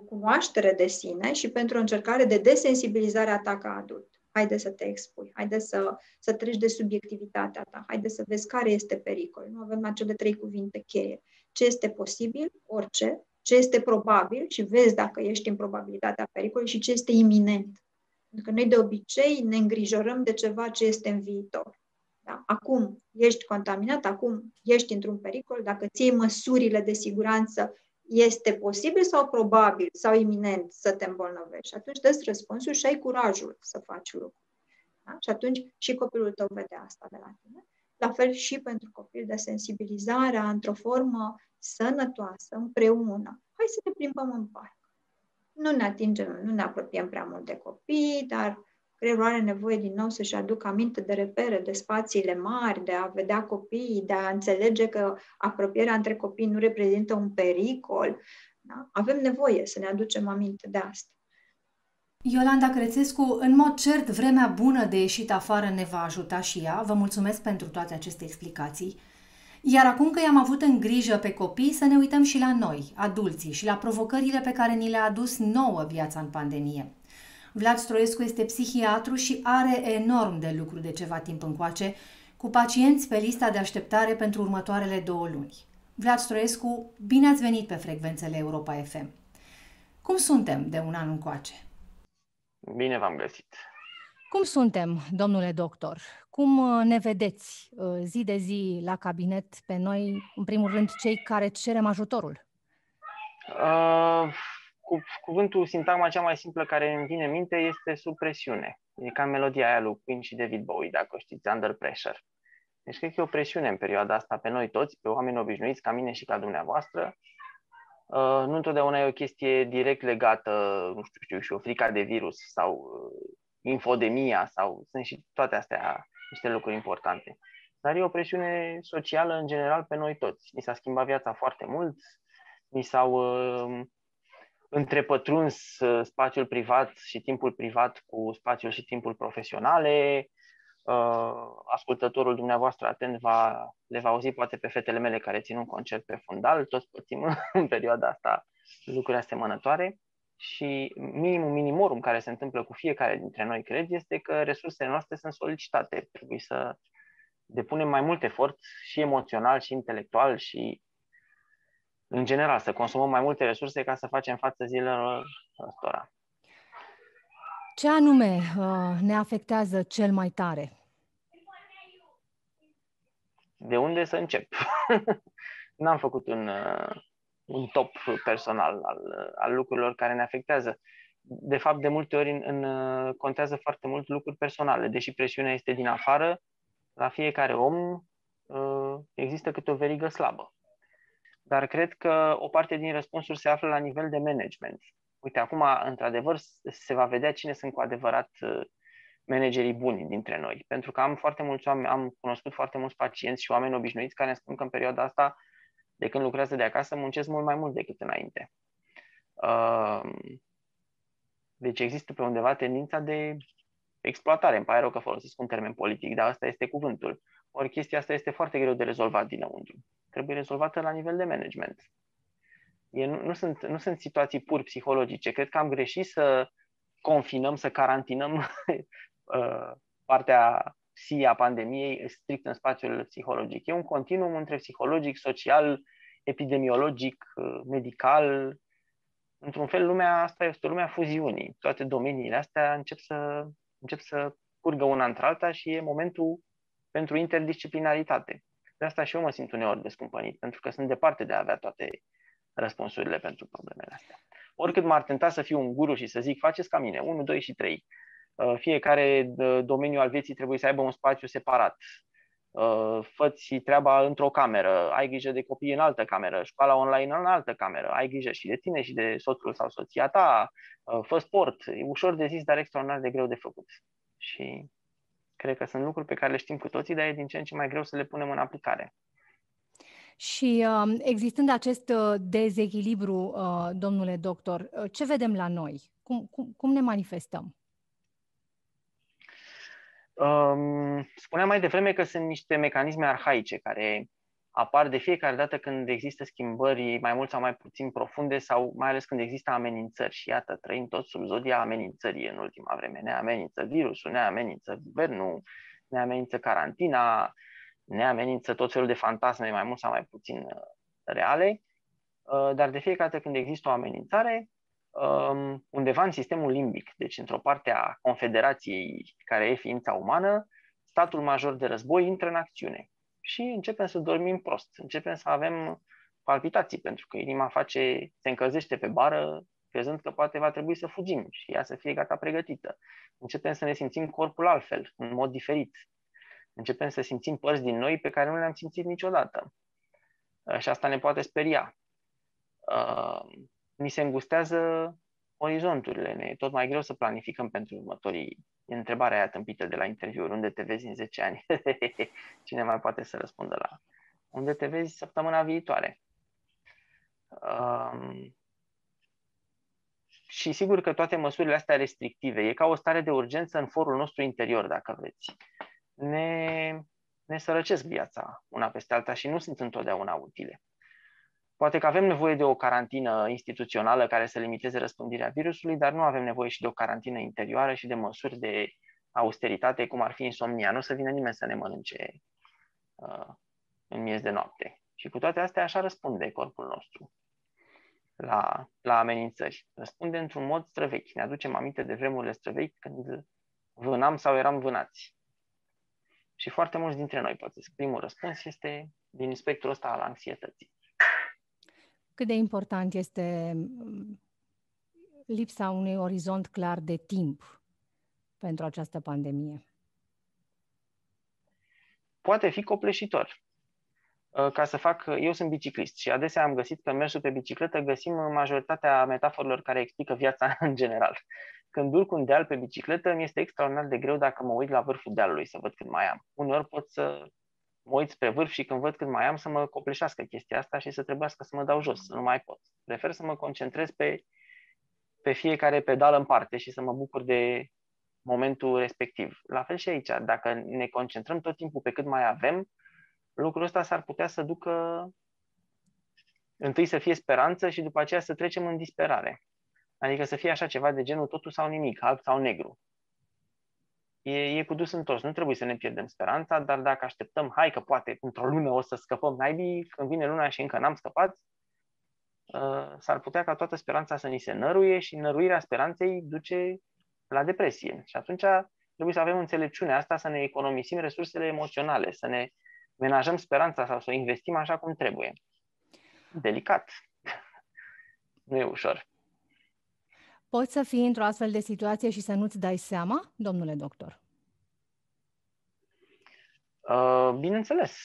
cunoaștere de sine și pentru o încercare de desensibilizare a ta ca adult haide să te expui, haide să, să treci de subiectivitatea ta, haide să vezi care este pericol. Nu avem acele trei cuvinte cheie. Ce este posibil, orice, ce este probabil și vezi dacă ești în probabilitatea pericolului și ce este iminent. Pentru că noi de obicei ne îngrijorăm de ceva ce este în viitor. Da? Acum ești contaminat, acum ești într-un pericol, dacă ții măsurile de siguranță este posibil sau probabil sau iminent să te îmbolnăvești. Și atunci dă răspunsul și ai curajul să faci lucruri. Da? Și atunci și copilul tău vede asta de la tine. La fel și pentru copil de sensibilizarea într-o formă sănătoasă, împreună. Hai să ne plimbăm în parc. Nu ne atingem, nu ne apropiem prea mult de copii, dar creierul are nevoie din nou să-și aducă aminte de repere, de spațiile mari, de a vedea copiii, de a înțelege că apropierea între copii nu reprezintă un pericol. Da? Avem nevoie să ne aducem aminte de asta. Iolanda Crețescu, în mod cert, vremea bună de ieșit afară ne va ajuta și ea. Vă mulțumesc pentru toate aceste explicații. Iar acum că i-am avut în grijă pe copii, să ne uităm și la noi, adulții, și la provocările pe care ni le-a adus nouă viața în pandemie. Vlad Stroescu este psihiatru și are enorm de lucru de ceva timp încoace, cu pacienți pe lista de așteptare pentru următoarele două luni. Vlad Stroescu, bine ați venit pe frecvențele Europa FM. Cum suntem de un an încoace? Bine v-am găsit. Cum suntem, domnule doctor? Cum uh, ne vedeți uh, zi de zi la cabinet pe noi, în primul rând, cei care cerem ajutorul? Uh, cu, cuvântul, sintagma cea mai simplă care îmi vine în minte este sub presiune. E ca melodia aia lui Queen și David Bowie, dacă o știți, Under Pressure. Deci cred că e o presiune în perioada asta pe noi toți, pe oameni obișnuiți, ca mine și ca dumneavoastră. Uh, nu întotdeauna e o chestie direct legată, nu știu, știu și o frica de virus sau uh, infodemia sau sunt și toate astea niște lucruri importante. Dar e o presiune socială în general pe noi toți. Mi s-a schimbat viața foarte mult, mi s-au uh, întrepătruns uh, spațiul privat și timpul privat cu spațiul și timpul profesionale. Uh, ascultătorul dumneavoastră atent va, le va auzi poate pe fetele mele care țin un concert pe fundal, toți pățim [LAUGHS] în perioada asta lucruri asemănătoare și minimum minimorum care se întâmplă cu fiecare dintre noi, cred, este că resursele noastre sunt solicitate. Trebuie să depunem mai mult efort și emoțional și intelectual și în general, să consumăm mai multe resurse ca să facem față zilelor ăstora. Ce anume uh, ne afectează cel mai tare? De unde să încep? [LAUGHS] N-am făcut un, uh, un top personal al, al lucrurilor care ne afectează. De fapt, de multe ori în, în, uh, contează foarte mult lucruri personale. Deși presiunea este din afară, la fiecare om există câte o verigă slabă dar cred că o parte din răspunsuri se află la nivel de management. Uite, acum, într-adevăr, se va vedea cine sunt cu adevărat uh, managerii buni dintre noi. Pentru că am foarte mulți oameni, am cunoscut foarte mulți pacienți și oameni obișnuiți care ne spun că în perioada asta, de când lucrează de acasă, muncesc mult mai mult decât înainte. Uh, deci există pe undeva tendința de exploatare. Îmi pare rău că folosesc un termen politic, dar asta este cuvântul. Ori chestia asta este foarte greu de rezolvat dinăuntru trebuie rezolvată la nivel de management. E, nu, nu, sunt, nu sunt situații pur psihologice. Cred că am greșit să confinăm, să carantinăm [LAUGHS] uh, partea psi a pandemiei strict în spațiul psihologic. E un continuum între psihologic, social, epidemiologic, uh, medical. Într-un fel, lumea asta este o lume a fuziunii. Toate domeniile astea încep să, încep să curgă una între alta și e momentul pentru interdisciplinaritate. De asta și eu mă simt uneori descumpănit, pentru că sunt departe de a avea toate răspunsurile pentru problemele astea. Oricât m-ar tenta să fiu un guru și să zic, faceți ca mine, 1, 2 și 3. Uh, fiecare uh, domeniu al vieții trebuie să aibă un spațiu separat. Uh, făți treaba într-o cameră, ai grijă de copii în altă cameră, școala online în altă cameră, ai grijă și de tine și de soțul sau soția ta, fă sport. E ușor de zis, dar extraordinar de greu de făcut. Și Cred că sunt lucruri pe care le știm cu toții, dar e din ce în ce mai greu să le punem în aplicare. Și uh, existând acest uh, dezechilibru, uh, domnule doctor, uh, ce vedem la noi? Cum, cum, cum ne manifestăm? Um, spuneam mai devreme că sunt niște mecanisme arhaice care apar de fiecare dată când există schimbări mai mult sau mai puțin profunde sau mai ales când există amenințări. Și iată, trăim tot sub zodia amenințării în ultima vreme. Ne amenință virusul, ne amenință guvernul, ne amenință carantina, ne amenință tot felul de fantasme mai mult sau mai puțin uh, reale. Uh, dar de fiecare dată când există o amenințare, um, undeva în sistemul limbic, deci într-o parte a confederației care e ființa umană, statul major de război intră în acțiune și începem să dormim prost, începem să avem palpitații, pentru că inima face, se încălzește pe bară, crezând că poate va trebui să fugim și ea să fie gata pregătită. Începem să ne simțim corpul altfel, în mod diferit. Începem să simțim părți din noi pe care nu le-am simțit niciodată. Uh, și asta ne poate speria. Uh, ni se îngustează orizonturile, ne e tot mai greu să planificăm pentru următorii. E întrebarea aia tâmpită de la interviuri, unde te vezi în 10 ani? [LAUGHS] Cine mai poate să răspundă la unde te vezi săptămâna viitoare? Um, și sigur că toate măsurile astea restrictive, e ca o stare de urgență în forul nostru interior, dacă vreți. Ne, ne sărăcesc viața una peste alta și nu sunt întotdeauna utile. Poate că avem nevoie de o carantină instituțională care să limiteze răspândirea virusului, dar nu avem nevoie și de o carantină interioară și de măsuri de austeritate, cum ar fi insomnia. Nu o să vină nimeni să ne mănânce uh, în miez de noapte. Și cu toate astea așa răspunde corpul nostru la, la amenințări. Răspunde într-un mod străvechi. Ne aducem aminte de vremurile străvechi când vânam sau eram vânați. Și foarte mulți dintre noi, poate primul răspuns este din spectrul ăsta al anxietății. Cât de important este mm, lipsa unui orizont clar de timp pentru această pandemie? Poate fi copleșitor. Uh, ca să fac, eu sunt biciclist și adesea am găsit că mersul pe bicicletă găsim majoritatea metaforilor care explică viața [LAUGHS] în general. Când urc un deal pe bicicletă, mi este extraordinar de greu dacă mă uit la vârful dealului să văd cât mai am. Uneori pot să mă uit spre vârf și când văd cât mai am să mă copleșească chestia asta și să trebuiască să mă dau jos, să nu mai pot. Prefer să mă concentrez pe, pe fiecare pedal în parte și să mă bucur de momentul respectiv. La fel și aici, dacă ne concentrăm tot timpul pe cât mai avem, lucrul ăsta s-ar putea să ducă întâi să fie speranță și după aceea să trecem în disperare. Adică să fie așa ceva de genul totul sau nimic, alb sau negru. E, e cu dus întors. Nu trebuie să ne pierdem speranța, dar dacă așteptăm, hai că poate într-o lună o să scăpăm naibii, când vine luna și încă n-am scăpat, uh, s-ar putea ca toată speranța să ni se năruie și năruirea speranței duce la depresie. Și atunci trebuie să avem înțelepciunea asta, să ne economisim resursele emoționale, să ne menajăm speranța sau să o investim așa cum trebuie. Delicat. [LAUGHS] nu e ușor. Poți să fii într-o astfel de situație și să nu-ți dai seama, domnule doctor? Uh, bineînțeles.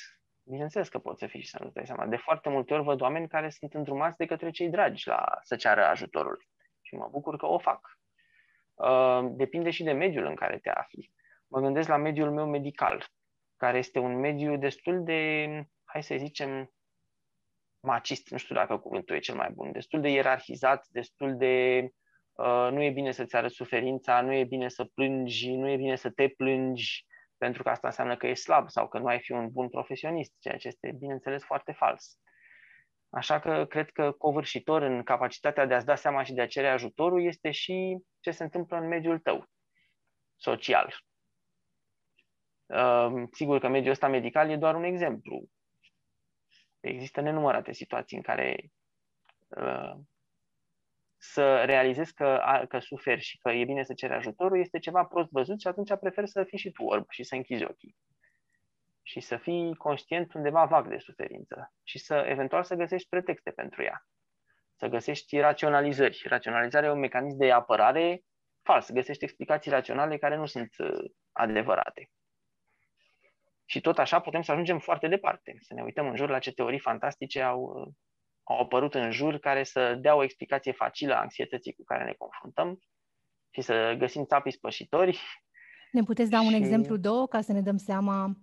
Bineînțeles că poți să fii și să nu-ți dai seama. De foarte multe ori văd oameni care sunt îndrumați de către cei dragi la să ceară ajutorul. Și mă bucur că o fac. Uh, depinde și de mediul în care te afli. Mă gândesc la mediul meu medical care este un mediu destul de, hai să zicem, macist, nu știu dacă cuvântul e cel mai bun, destul de ierarhizat, destul de uh, nu e bine să-ți arăți suferința, nu e bine să plângi, nu e bine să te plângi, pentru că asta înseamnă că ești slab sau că nu ai fi un bun profesionist, ceea ce este, bineînțeles, foarte fals. Așa că cred că covârșitor în capacitatea de a-ți da seama și de a cere ajutorul este și ce se întâmplă în mediul tău social. Ehm, sigur că mediul ăsta medical e doar un exemplu. Există nenumărate situații în care ehm, să realizezi că, că suferi și că e bine să ceri ajutorul este ceva prost văzut și atunci prefer să fii și tu orb și să închizi ochii. Și să fii conștient undeva vag de suferință și să eventual să găsești pretexte pentru ea. Să găsești raționalizări. Raționalizarea e un mecanism de apărare fals. Găsești explicații raționale care nu sunt uh, adevărate. Și tot așa putem să ajungem foarte departe, să ne uităm în jur la ce teorii fantastice au, au apărut în jur care să dea o explicație facilă a anxietății cu care ne confruntăm și să găsim țapii spășitori. Ne puteți da un și... exemplu, două, ca să ne dăm seama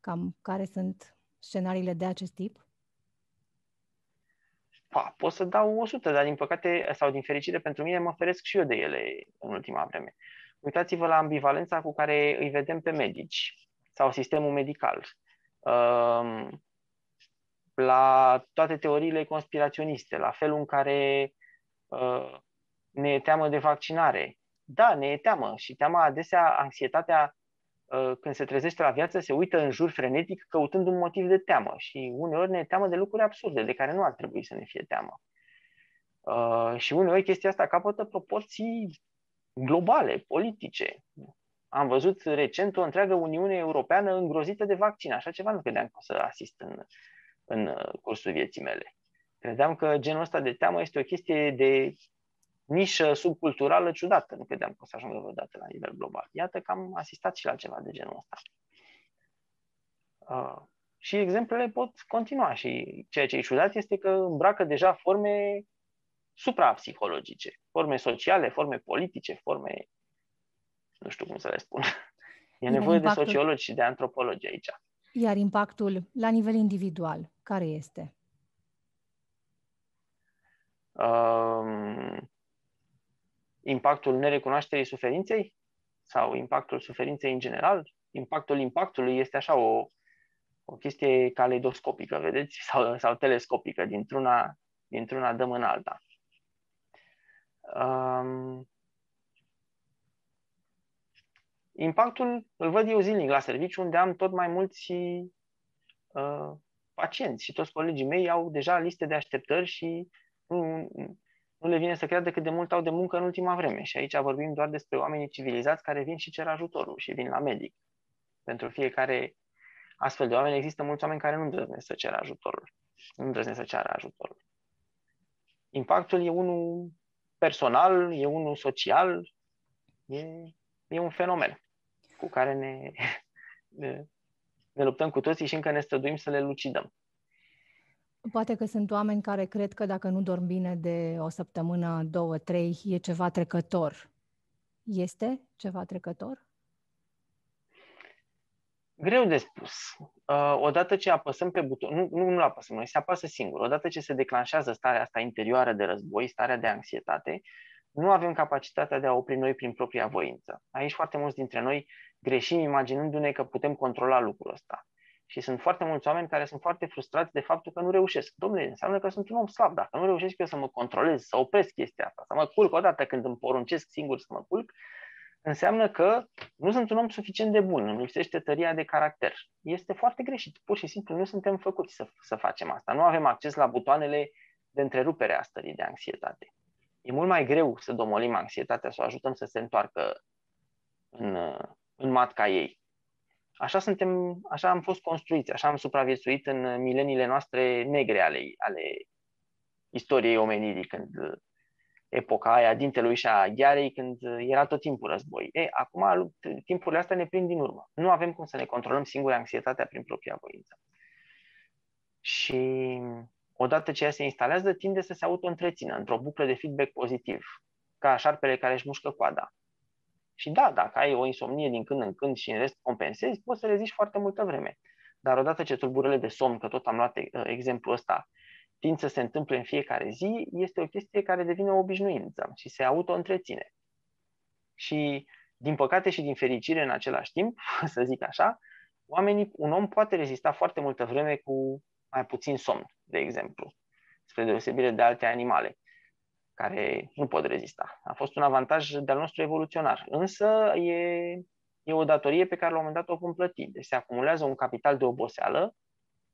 cam care sunt scenariile de acest tip? Pa, pot să dau 100, dar din păcate sau din fericire pentru mine mă feresc și eu de ele în ultima vreme. Uitați-vă la ambivalența cu care îi vedem pe medici sau sistemul medical, um, la toate teoriile conspiraționiste, la felul în care uh, ne e teamă de vaccinare. Da, ne e teamă și teama adesea, anxietatea, uh, când se trezește la viață, se uită în jur frenetic căutând un motiv de teamă și uneori ne e teamă de lucruri absurde, de care nu ar trebui să ne fie teamă. Uh, și uneori chestia asta capătă proporții globale, politice. Am văzut recent o întreagă Uniune Europeană îngrozită de vaccin. Așa ceva nu credeam că o să asist în, în uh, cursul vieții mele. Credeam că genul ăsta de teamă este o chestie de nișă subculturală ciudată. Nu credeam că o să ajungă vreodată la nivel global. Iată că am asistat și la ceva de genul ăsta. Uh, și exemplele pot continua și ceea ce e ciudat este că îmbracă deja forme suprapsihologice, forme sociale, forme politice, forme, nu știu cum să le spun. [LAUGHS] E nevoie impactul... de sociologi și de antropologi aici. Iar impactul la nivel individual, care este? Um, impactul nerecunoașterii suferinței sau impactul suferinței în general? Impactul impactului este așa o, o chestie caleidoscopică, vedeți? Sau, sau telescopică, dintr-una, dintr-una dăm în alta. Um, impactul îl văd eu zilnic la serviciu, unde am tot mai mulți uh, pacienți și toți colegii mei au deja liste de așteptări și nu, nu le vine să creadă cât de mult au de muncă în ultima vreme. Și aici vorbim doar despre oamenii civilizați care vin și cer ajutorul și vin la medic. Pentru fiecare astfel de oameni există mulți oameni care nu îndrăznesc să ceră ajutorul. Nu îndrăznesc să ceară ajutorul. Impactul e unul personal, e unul social, e, e un fenomen cu care ne, [LAUGHS] ne, ne luptăm cu toții și încă ne străduim să le lucidăm. Poate că sunt oameni care cred că dacă nu dorm bine de o săptămână, două, trei, e ceva trecător. Este ceva trecător? Greu de spus. Uh, odată ce apăsăm pe buton, nu, nu, nu apăsăm noi, se apasă singur. Odată ce se declanșează starea asta interioară de război, starea de anxietate, nu avem capacitatea de a opri noi prin propria voință. Aici foarte mulți dintre noi greșim imaginându-ne că putem controla lucrul ăsta. Și sunt foarte mulți oameni care sunt foarte frustrați de faptul că nu reușesc. Domnule, înseamnă că sunt un om slab. Dacă nu reușesc eu să mă controlez, să opresc chestia asta, să mă culc odată când îmi poruncesc singur să mă culc, înseamnă că nu sunt un om suficient de bun, îmi lipsește tăria de caracter. Este foarte greșit. Pur și simplu nu suntem făcuți să, să facem asta. Nu avem acces la butoanele de întrerupere a stării de anxietate. E mult mai greu să domolim anxietatea, să o ajutăm să se întoarcă în, în matca ei. Așa, suntem, așa am fost construiți, așa am supraviețuit în mileniile noastre negre ale, ale istoriei omenirii, când epoca aia dintelui și a ghearei, când era tot timpul război. E, acum timpurile astea ne prind din urmă. Nu avem cum să ne controlăm singuri anxietatea prin propria voință. Și odată ce ea se instalează, tinde să se auto-întrețină într-o buclă de feedback pozitiv, ca șarpele care își mușcă coada. Și da, dacă ai o insomnie din când în când și în rest compensezi, poți să reziști foarte multă vreme. Dar odată ce tulburările de somn, că tot am luat uh, exemplul ăsta, tind să se întâmple în fiecare zi, este o chestie care devine o obișnuință și se auto-întreține. Și, din păcate și din fericire în același timp, [LAUGHS] să zic așa, oamenii, un om poate rezista foarte multă vreme cu mai puțin somn, de exemplu, spre deosebire de alte animale care nu pot rezista. A fost un avantaj de-al nostru evoluționar. Însă e, e o datorie pe care la un moment dat o vom plăti. Deci se acumulează un capital de oboseală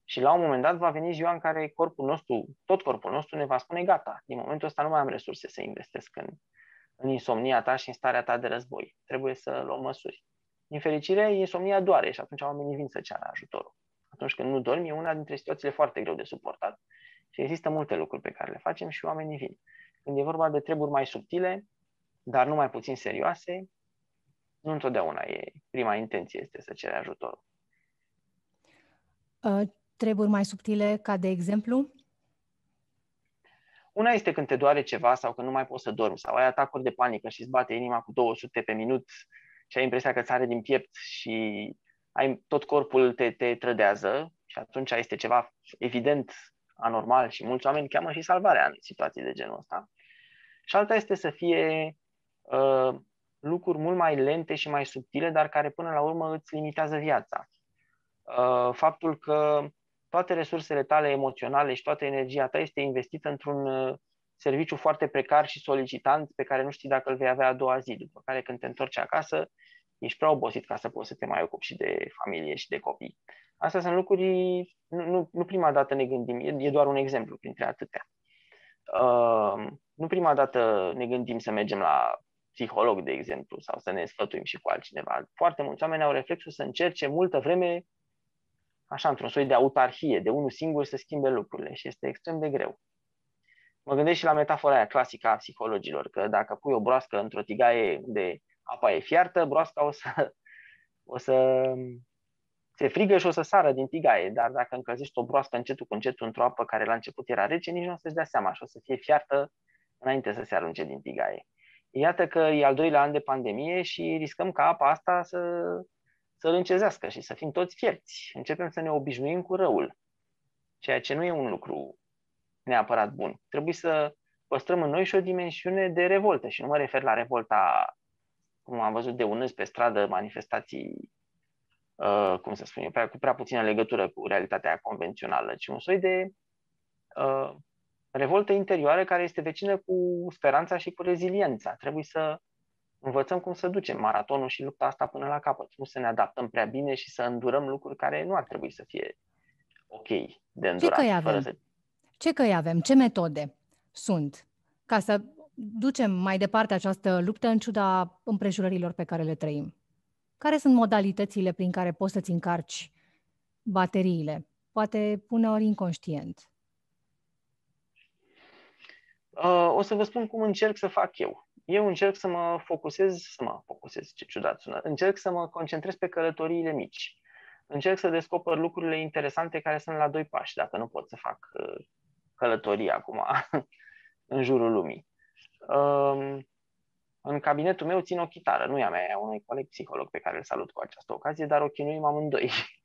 și la un moment dat va veni ziua în care corpul nostru, tot corpul nostru ne va spune gata, din momentul ăsta nu mai am resurse să investesc în, în insomnia ta și în starea ta de război. Trebuie să luăm măsuri. Din fericire, insomnia doare și atunci oamenii vin să ceară ajutorul. Atunci când nu dormi, e una dintre situațiile foarte greu de suportat. Și există multe lucruri pe care le facem și oamenii vin. Când e vorba de treburi mai subtile, dar nu mai puțin serioase, nu întotdeauna e prima intenție este să cere ajutorul. Uh, treburi mai subtile, ca de exemplu? Una este când te doare ceva sau când nu mai poți să dormi sau ai atacuri de panică și îți bate inima cu 200 pe minut și ai impresia că ți are din piept și ai, tot corpul te, te trădează și atunci este ceva evident anormal și mulți oameni cheamă și salvarea în situații de genul ăsta. Și alta este să fie uh, lucruri mult mai lente și mai subtile, dar care până la urmă îți limitează viața. Uh, faptul că toate resursele tale emoționale și toată energia ta este investită într-un uh, serviciu foarte precar și solicitant pe care nu știi dacă îl vei avea a doua zi, după care când te întorci acasă, ești prea obosit ca să poți să te mai ocupi și de familie și de copii. Astea sunt lucruri, nu, nu, nu prima dată ne gândim, e, e doar un exemplu printre atâtea. Uh, nu prima dată ne gândim să mergem la psiholog, de exemplu, sau să ne sfătuim și cu altcineva. Foarte mulți oameni au reflexul să încerce multă vreme, așa, într-un soi de autarhie, de unul singur să schimbe lucrurile și este extrem de greu. Mă gândesc și la metafora aia clasică a psihologilor, că dacă pui o broască într-o tigaie de apa e fiartă, broasca o să, o să se frigă și o să sară din tigaie, dar dacă încălzești o broască încetul cu încetul într-o apă care la început era rece, nici nu o să-și dea seama și o să fie fiartă înainte să se arunce din tigaie. Iată că e al doilea an de pandemie și riscăm ca apa asta să, să râncezească și să fim toți fierți. Începem să ne obișnuim cu răul, ceea ce nu e un lucru neapărat bun. Trebuie să păstrăm în noi și o dimensiune de revoltă și nu mă refer la revolta, cum am văzut de unăzi pe stradă, manifestații, uh, cum să spun eu, prea, cu prea puțină legătură cu realitatea convențională, ci un soi de uh, revoltă interioară care este vecină cu speranța și cu reziliența. Trebuie să învățăm cum să ducem maratonul și lupta asta până la capăt, nu să ne adaptăm prea bine și să îndurăm lucruri care nu ar trebui să fie ok de îndurat. Ce căi avem? Să... Ce căi avem? Ce metode sunt ca să ducem mai departe această luptă în ciuda împrejurărilor pe care le trăim? Care sunt modalitățile prin care poți să-ți încarci bateriile? Poate uneori inconștient. Uh, o să vă spun cum încerc să fac eu. Eu încerc să mă focusez, să mă focusez, ce ciudat sună, încerc să mă concentrez pe călătoriile mici. Încerc să descoper lucrurile interesante care sunt la doi pași, dacă nu pot să fac uh, călătorii acum [LAUGHS] în jurul lumii. Um, în cabinetul meu țin o chitară, nu e a mea, e a unui coleg psiholog pe care îl salut cu această ocazie, dar o chinuim amândoi. [LAUGHS]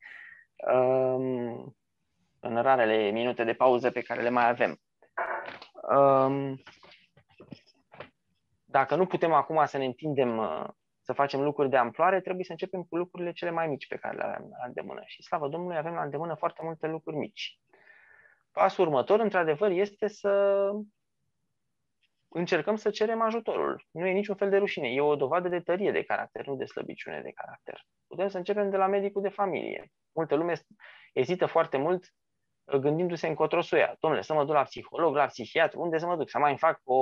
Um, în rarele minute de pauză pe care le mai avem. Um, dacă nu putem acum să ne întindem, uh, să facem lucruri de amploare, trebuie să începem cu lucrurile cele mai mici pe care le avem la îndemână. Și slavă Domnului, avem la îndemână foarte multe lucruri mici. Pasul următor, într-adevăr, este să încercăm să cerem ajutorul. Nu e niciun fel de rușine. E o dovadă de tărie de caracter, nu de slăbiciune de caracter. Putem să începem de la medicul de familie. Multă lume ezită foarte mult gândindu-se încotro să ia. Domnule, să mă duc la psiholog, la psihiatru, unde să mă duc? Să mai fac o,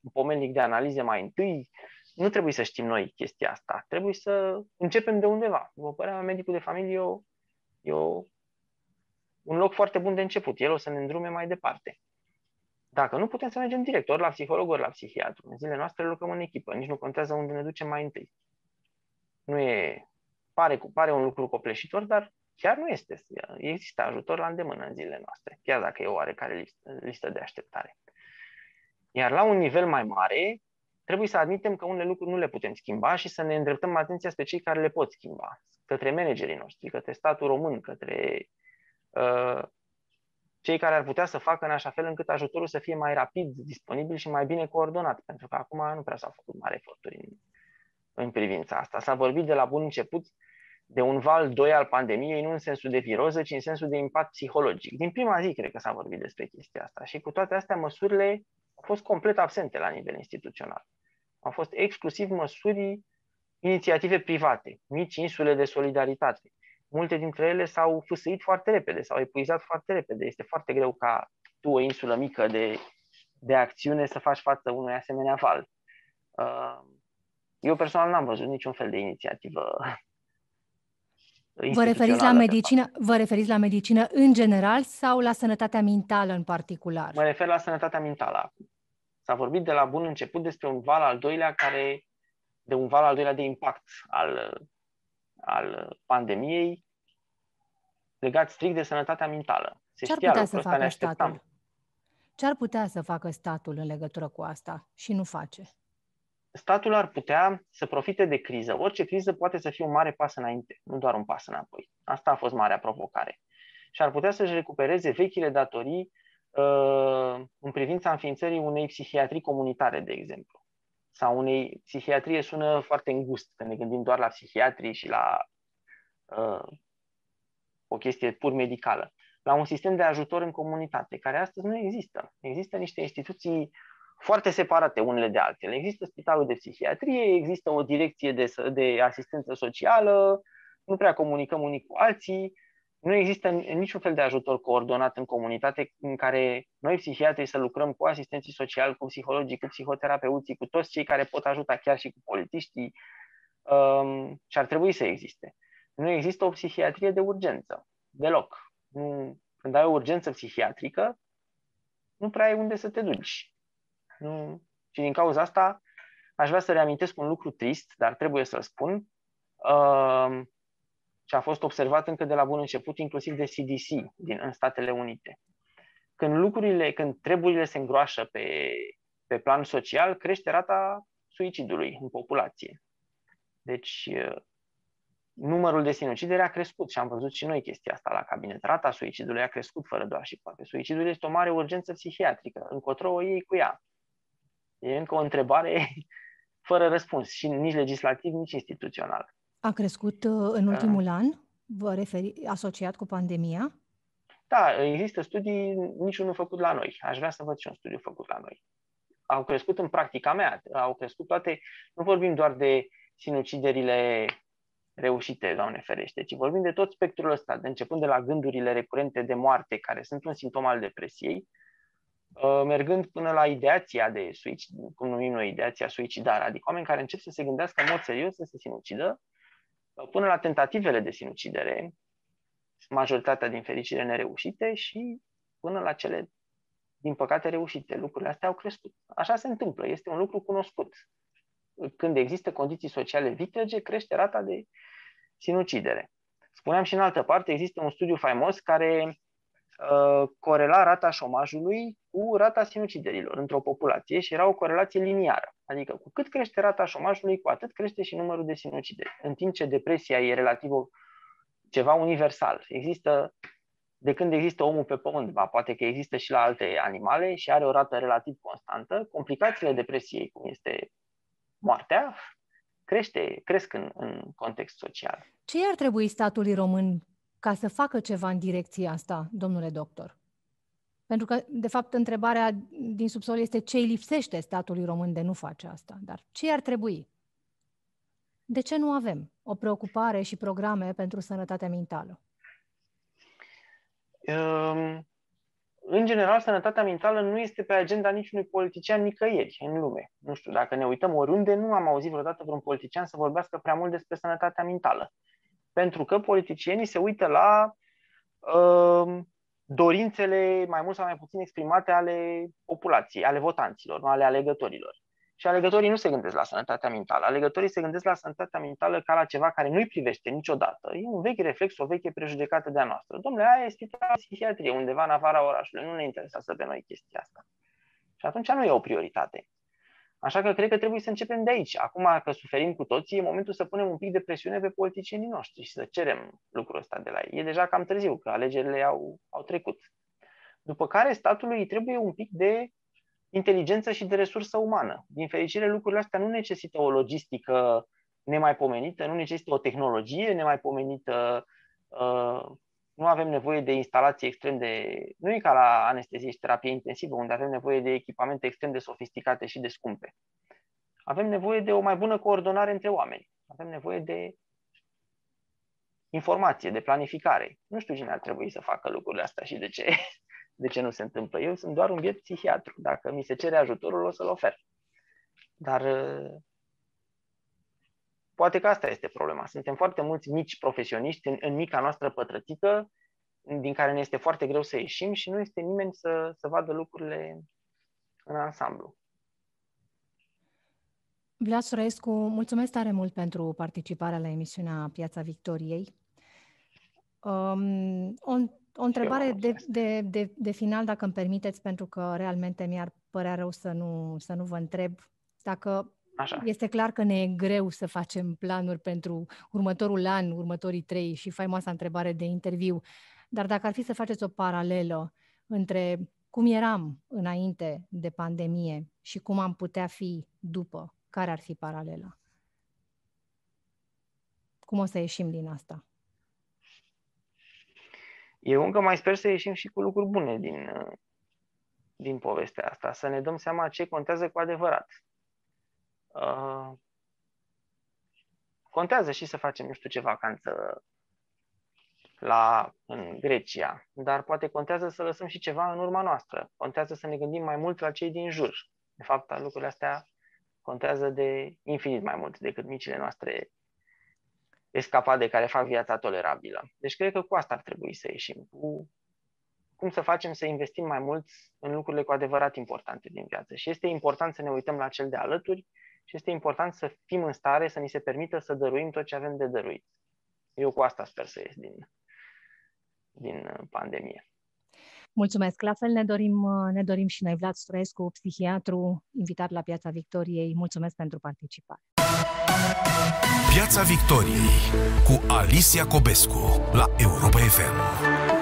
un pomelnic de analize mai întâi? Nu trebuie să știm noi chestia asta. Trebuie să începem de undeva. După părerea mea, medicul de familie e, o, e o, un loc foarte bun de început. El o să ne îndrume mai departe. Dacă nu, putem să mergem direct, ori la psiholog, ori la psihiatru. În zilele noastre lucrăm în echipă, nici nu contează unde ne ducem mai întâi. Nu e, pare, pare un lucru copleșitor, dar Chiar nu este. Există ajutor la îndemână în zilele noastre, chiar dacă e o oarecare listă, listă de așteptare. Iar la un nivel mai mare, trebuie să admitem că unele lucruri nu le putem schimba și să ne îndreptăm atenția spre cei care le pot schimba, către managerii noștri, către statul român, către uh, cei care ar putea să facă în așa fel încât ajutorul să fie mai rapid, disponibil și mai bine coordonat, pentru că acum nu prea s-au făcut mari eforturi în, în privința asta. S-a vorbit de la bun început de un val 2 al pandemiei, nu în sensul de viroză, ci în sensul de impact psihologic. Din prima zi cred că s-a vorbit despre chestia asta și cu toate astea măsurile au fost complet absente la nivel instituțional. Au fost exclusiv măsuri, inițiative private, mici insule de solidaritate. Multe dintre ele s-au fâsăit foarte repede, s-au epuizat foarte repede. Este foarte greu ca tu, o insulă mică de, de acțiune, să faci față unui asemenea val. Uh, eu personal n-am văzut niciun fel de inițiativă Vă referiți, la medicină, vă referiți la medicină în general sau la sănătatea mentală în particular? Mă refer la sănătatea mentală acum. S-a vorbit de la bun început despre un val al doilea care, de un val al doilea de impact al, al pandemiei legat strict de sănătatea mentală. Se Ce ar putea să facă statul? Ce ar putea să facă statul în legătură cu asta și nu face? statul ar putea să profite de criză. Orice criză poate să fie un mare pas înainte, nu doar un pas înapoi. Asta a fost marea provocare. Și ar putea să-și recupereze vechile datorii uh, în privința înființării unei psihiatrii comunitare, de exemplu. Sau unei psihiatrie sună foarte îngust, când ne gândim doar la psihiatrii și la uh, o chestie pur medicală. La un sistem de ajutor în comunitate, care astăzi nu există. Există niște instituții foarte separate unele de altele. Există spitalul de psihiatrie, există o direcție de, de asistență socială, nu prea comunicăm unii cu alții, nu există niciun fel de ajutor coordonat în comunitate în care noi, psihiatrii, să lucrăm cu asistenții sociali, cu psihologii, cu psihoterapeuții, cu toți cei care pot ajuta chiar și cu politiștii um, și ar trebui să existe. Nu există o psihiatrie de urgență, deloc. Nu, când ai o urgență psihiatrică, nu prea ai unde să te duci. Nu. Și din cauza asta aș vrea să reamintesc un lucru trist, dar trebuie să-l spun, uh, ce a fost observat încă de la bun început, inclusiv de CDC din, în Statele Unite. Când lucrurile, când treburile se îngroașă pe, pe plan social, crește rata suicidului în populație. Deci, numărul de sinucidere a crescut și am văzut și noi chestia asta la cabinet. Rata suicidului a crescut fără doar și poate. Suicidul este o mare urgență psihiatrică. Încotro o iei cu ea. E încă o întrebare [LAUGHS] fără răspuns și nici legislativ, nici instituțional. A crescut uh, în ultimul uh. an? Vă referi asociat cu pandemia? Da, există studii, niciunul făcut la noi. Aș vrea să văd și un studiu făcut la noi. Au crescut în practica mea, au crescut toate, nu vorbim doar de sinuciderile reușite, Doamne ferește, ci vorbim de tot spectrul ăsta, de începând de la gândurile recurente de moarte, care sunt un simptom al depresiei, uh, mergând până la ideația de suicid, cum numim noi ideația suicidară, adică oameni care încep să se gândească în mod serios să se sinucidă, uh, până la tentativele de sinucidere, majoritatea din fericire nereușite și până la cele, din păcate, reușite. Lucrurile astea au crescut. Așa se întâmplă, este un lucru cunoscut când există condiții sociale vitrege, crește rata de sinucidere. Spuneam și în altă parte, există un studiu faimos care uh, corela rata șomajului cu rata sinuciderilor într-o populație și era o corelație liniară. Adică cu cât crește rata șomajului, cu atât crește și numărul de sinucideri. În timp ce depresia e relativ o, ceva universal. Există, de când există omul pe pământ, ba, poate că există și la alte animale și are o rată relativ constantă, complicațiile depresiei, cum este moartea crește, cresc în, în context social. Ce ar trebui statului român ca să facă ceva în direcția asta, domnule doctor? Pentru că, de fapt, întrebarea din subsol este ce îi lipsește statului român de nu face asta. Dar ce ar trebui? De ce nu avem o preocupare și programe pentru sănătatea mentală? Um, în general, sănătatea mentală nu este pe agenda niciunui politician nicăieri în lume. Nu știu, dacă ne uităm oriunde, nu am auzit vreodată vreun politician să vorbească prea mult despre sănătatea mentală. Pentru că politicienii se uită la uh, dorințele mai mult sau mai puțin exprimate ale populației, ale votanților, nu ale alegătorilor. Și alegătorii nu se gândesc la sănătatea mentală. Alegătorii se gândesc la sănătatea mentală ca la ceva care nu-i privește niciodată. E un vechi reflex, o veche prejudecată de-a noastră. Domnule, aia este psihiatrie undeva în afara orașului. Nu ne interesează pe noi chestia asta. Și atunci nu e o prioritate. Așa că cred că trebuie să începem de aici. Acum că suferim cu toții, e momentul să punem un pic de presiune pe politicienii noștri și să cerem lucrul ăsta de la ei. E deja cam târziu, că alegerile au, au trecut. După care statului îi trebuie un pic de inteligență și de resursă umană. Din fericire, lucrurile astea nu necesită o logistică nemaipomenită, nu necesită o tehnologie nemaipomenită, uh, nu avem nevoie de instalații extrem de... Nu e ca la anestezie și terapie intensivă, unde avem nevoie de echipamente extrem de sofisticate și de scumpe. Avem nevoie de o mai bună coordonare între oameni. Avem nevoie de informație, de planificare. Nu știu cine ar trebui să facă lucrurile astea și de ce [LAUGHS] de ce nu se întâmplă. Eu sunt doar un biet psihiatru. Dacă mi se cere ajutorul, o să-l ofer. Dar uh, poate că asta este problema. Suntem foarte mulți mici profesioniști în, în mica noastră pătrățică, din care ne este foarte greu să ieșim și nu este nimeni să, să vadă lucrurile în ansamblu. Vlad Sorescu, mulțumesc tare mult pentru participarea la emisiunea Piața Victoriei. Um, o o întrebare de, de, de, de final, dacă îmi permiteți, pentru că realmente mi-ar părea rău să nu, să nu vă întreb. Dacă Așa. este clar că ne e greu să facem planuri pentru următorul an, următorii trei și faimoasa întrebare de interviu, dar dacă ar fi să faceți o paralelă între cum eram înainte de pandemie și cum am putea fi după, care ar fi paralela? Cum o să ieșim din asta? Eu încă mai sper să ieșim și cu lucruri bune din, din povestea asta, să ne dăm seama ce contează cu adevărat. Uh, contează și să facem, nu știu ce vacanță la, în Grecia, dar poate contează să lăsăm și ceva în urma noastră. Contează să ne gândim mai mult la cei din jur. De fapt, lucrurile astea contează de infinit mai mult decât micile noastre escapade care fac viața tolerabilă. Deci cred că cu asta ar trebui să ieșim, cu cum să facem să investim mai mult în lucrurile cu adevărat importante din viață. Și este important să ne uităm la cel de alături și este important să fim în stare să ni se permită să dăruim tot ce avem de dăruit. Eu cu asta sper să ies din, din pandemie. Mulțumesc. La fel ne dorim, ne dorim și noi, Vlad Storescu, psihiatru, invitat la Piața Victoriei. Mulțumesc pentru participare. Piața Victoriei cu Alicia Cobescu la Europa FM.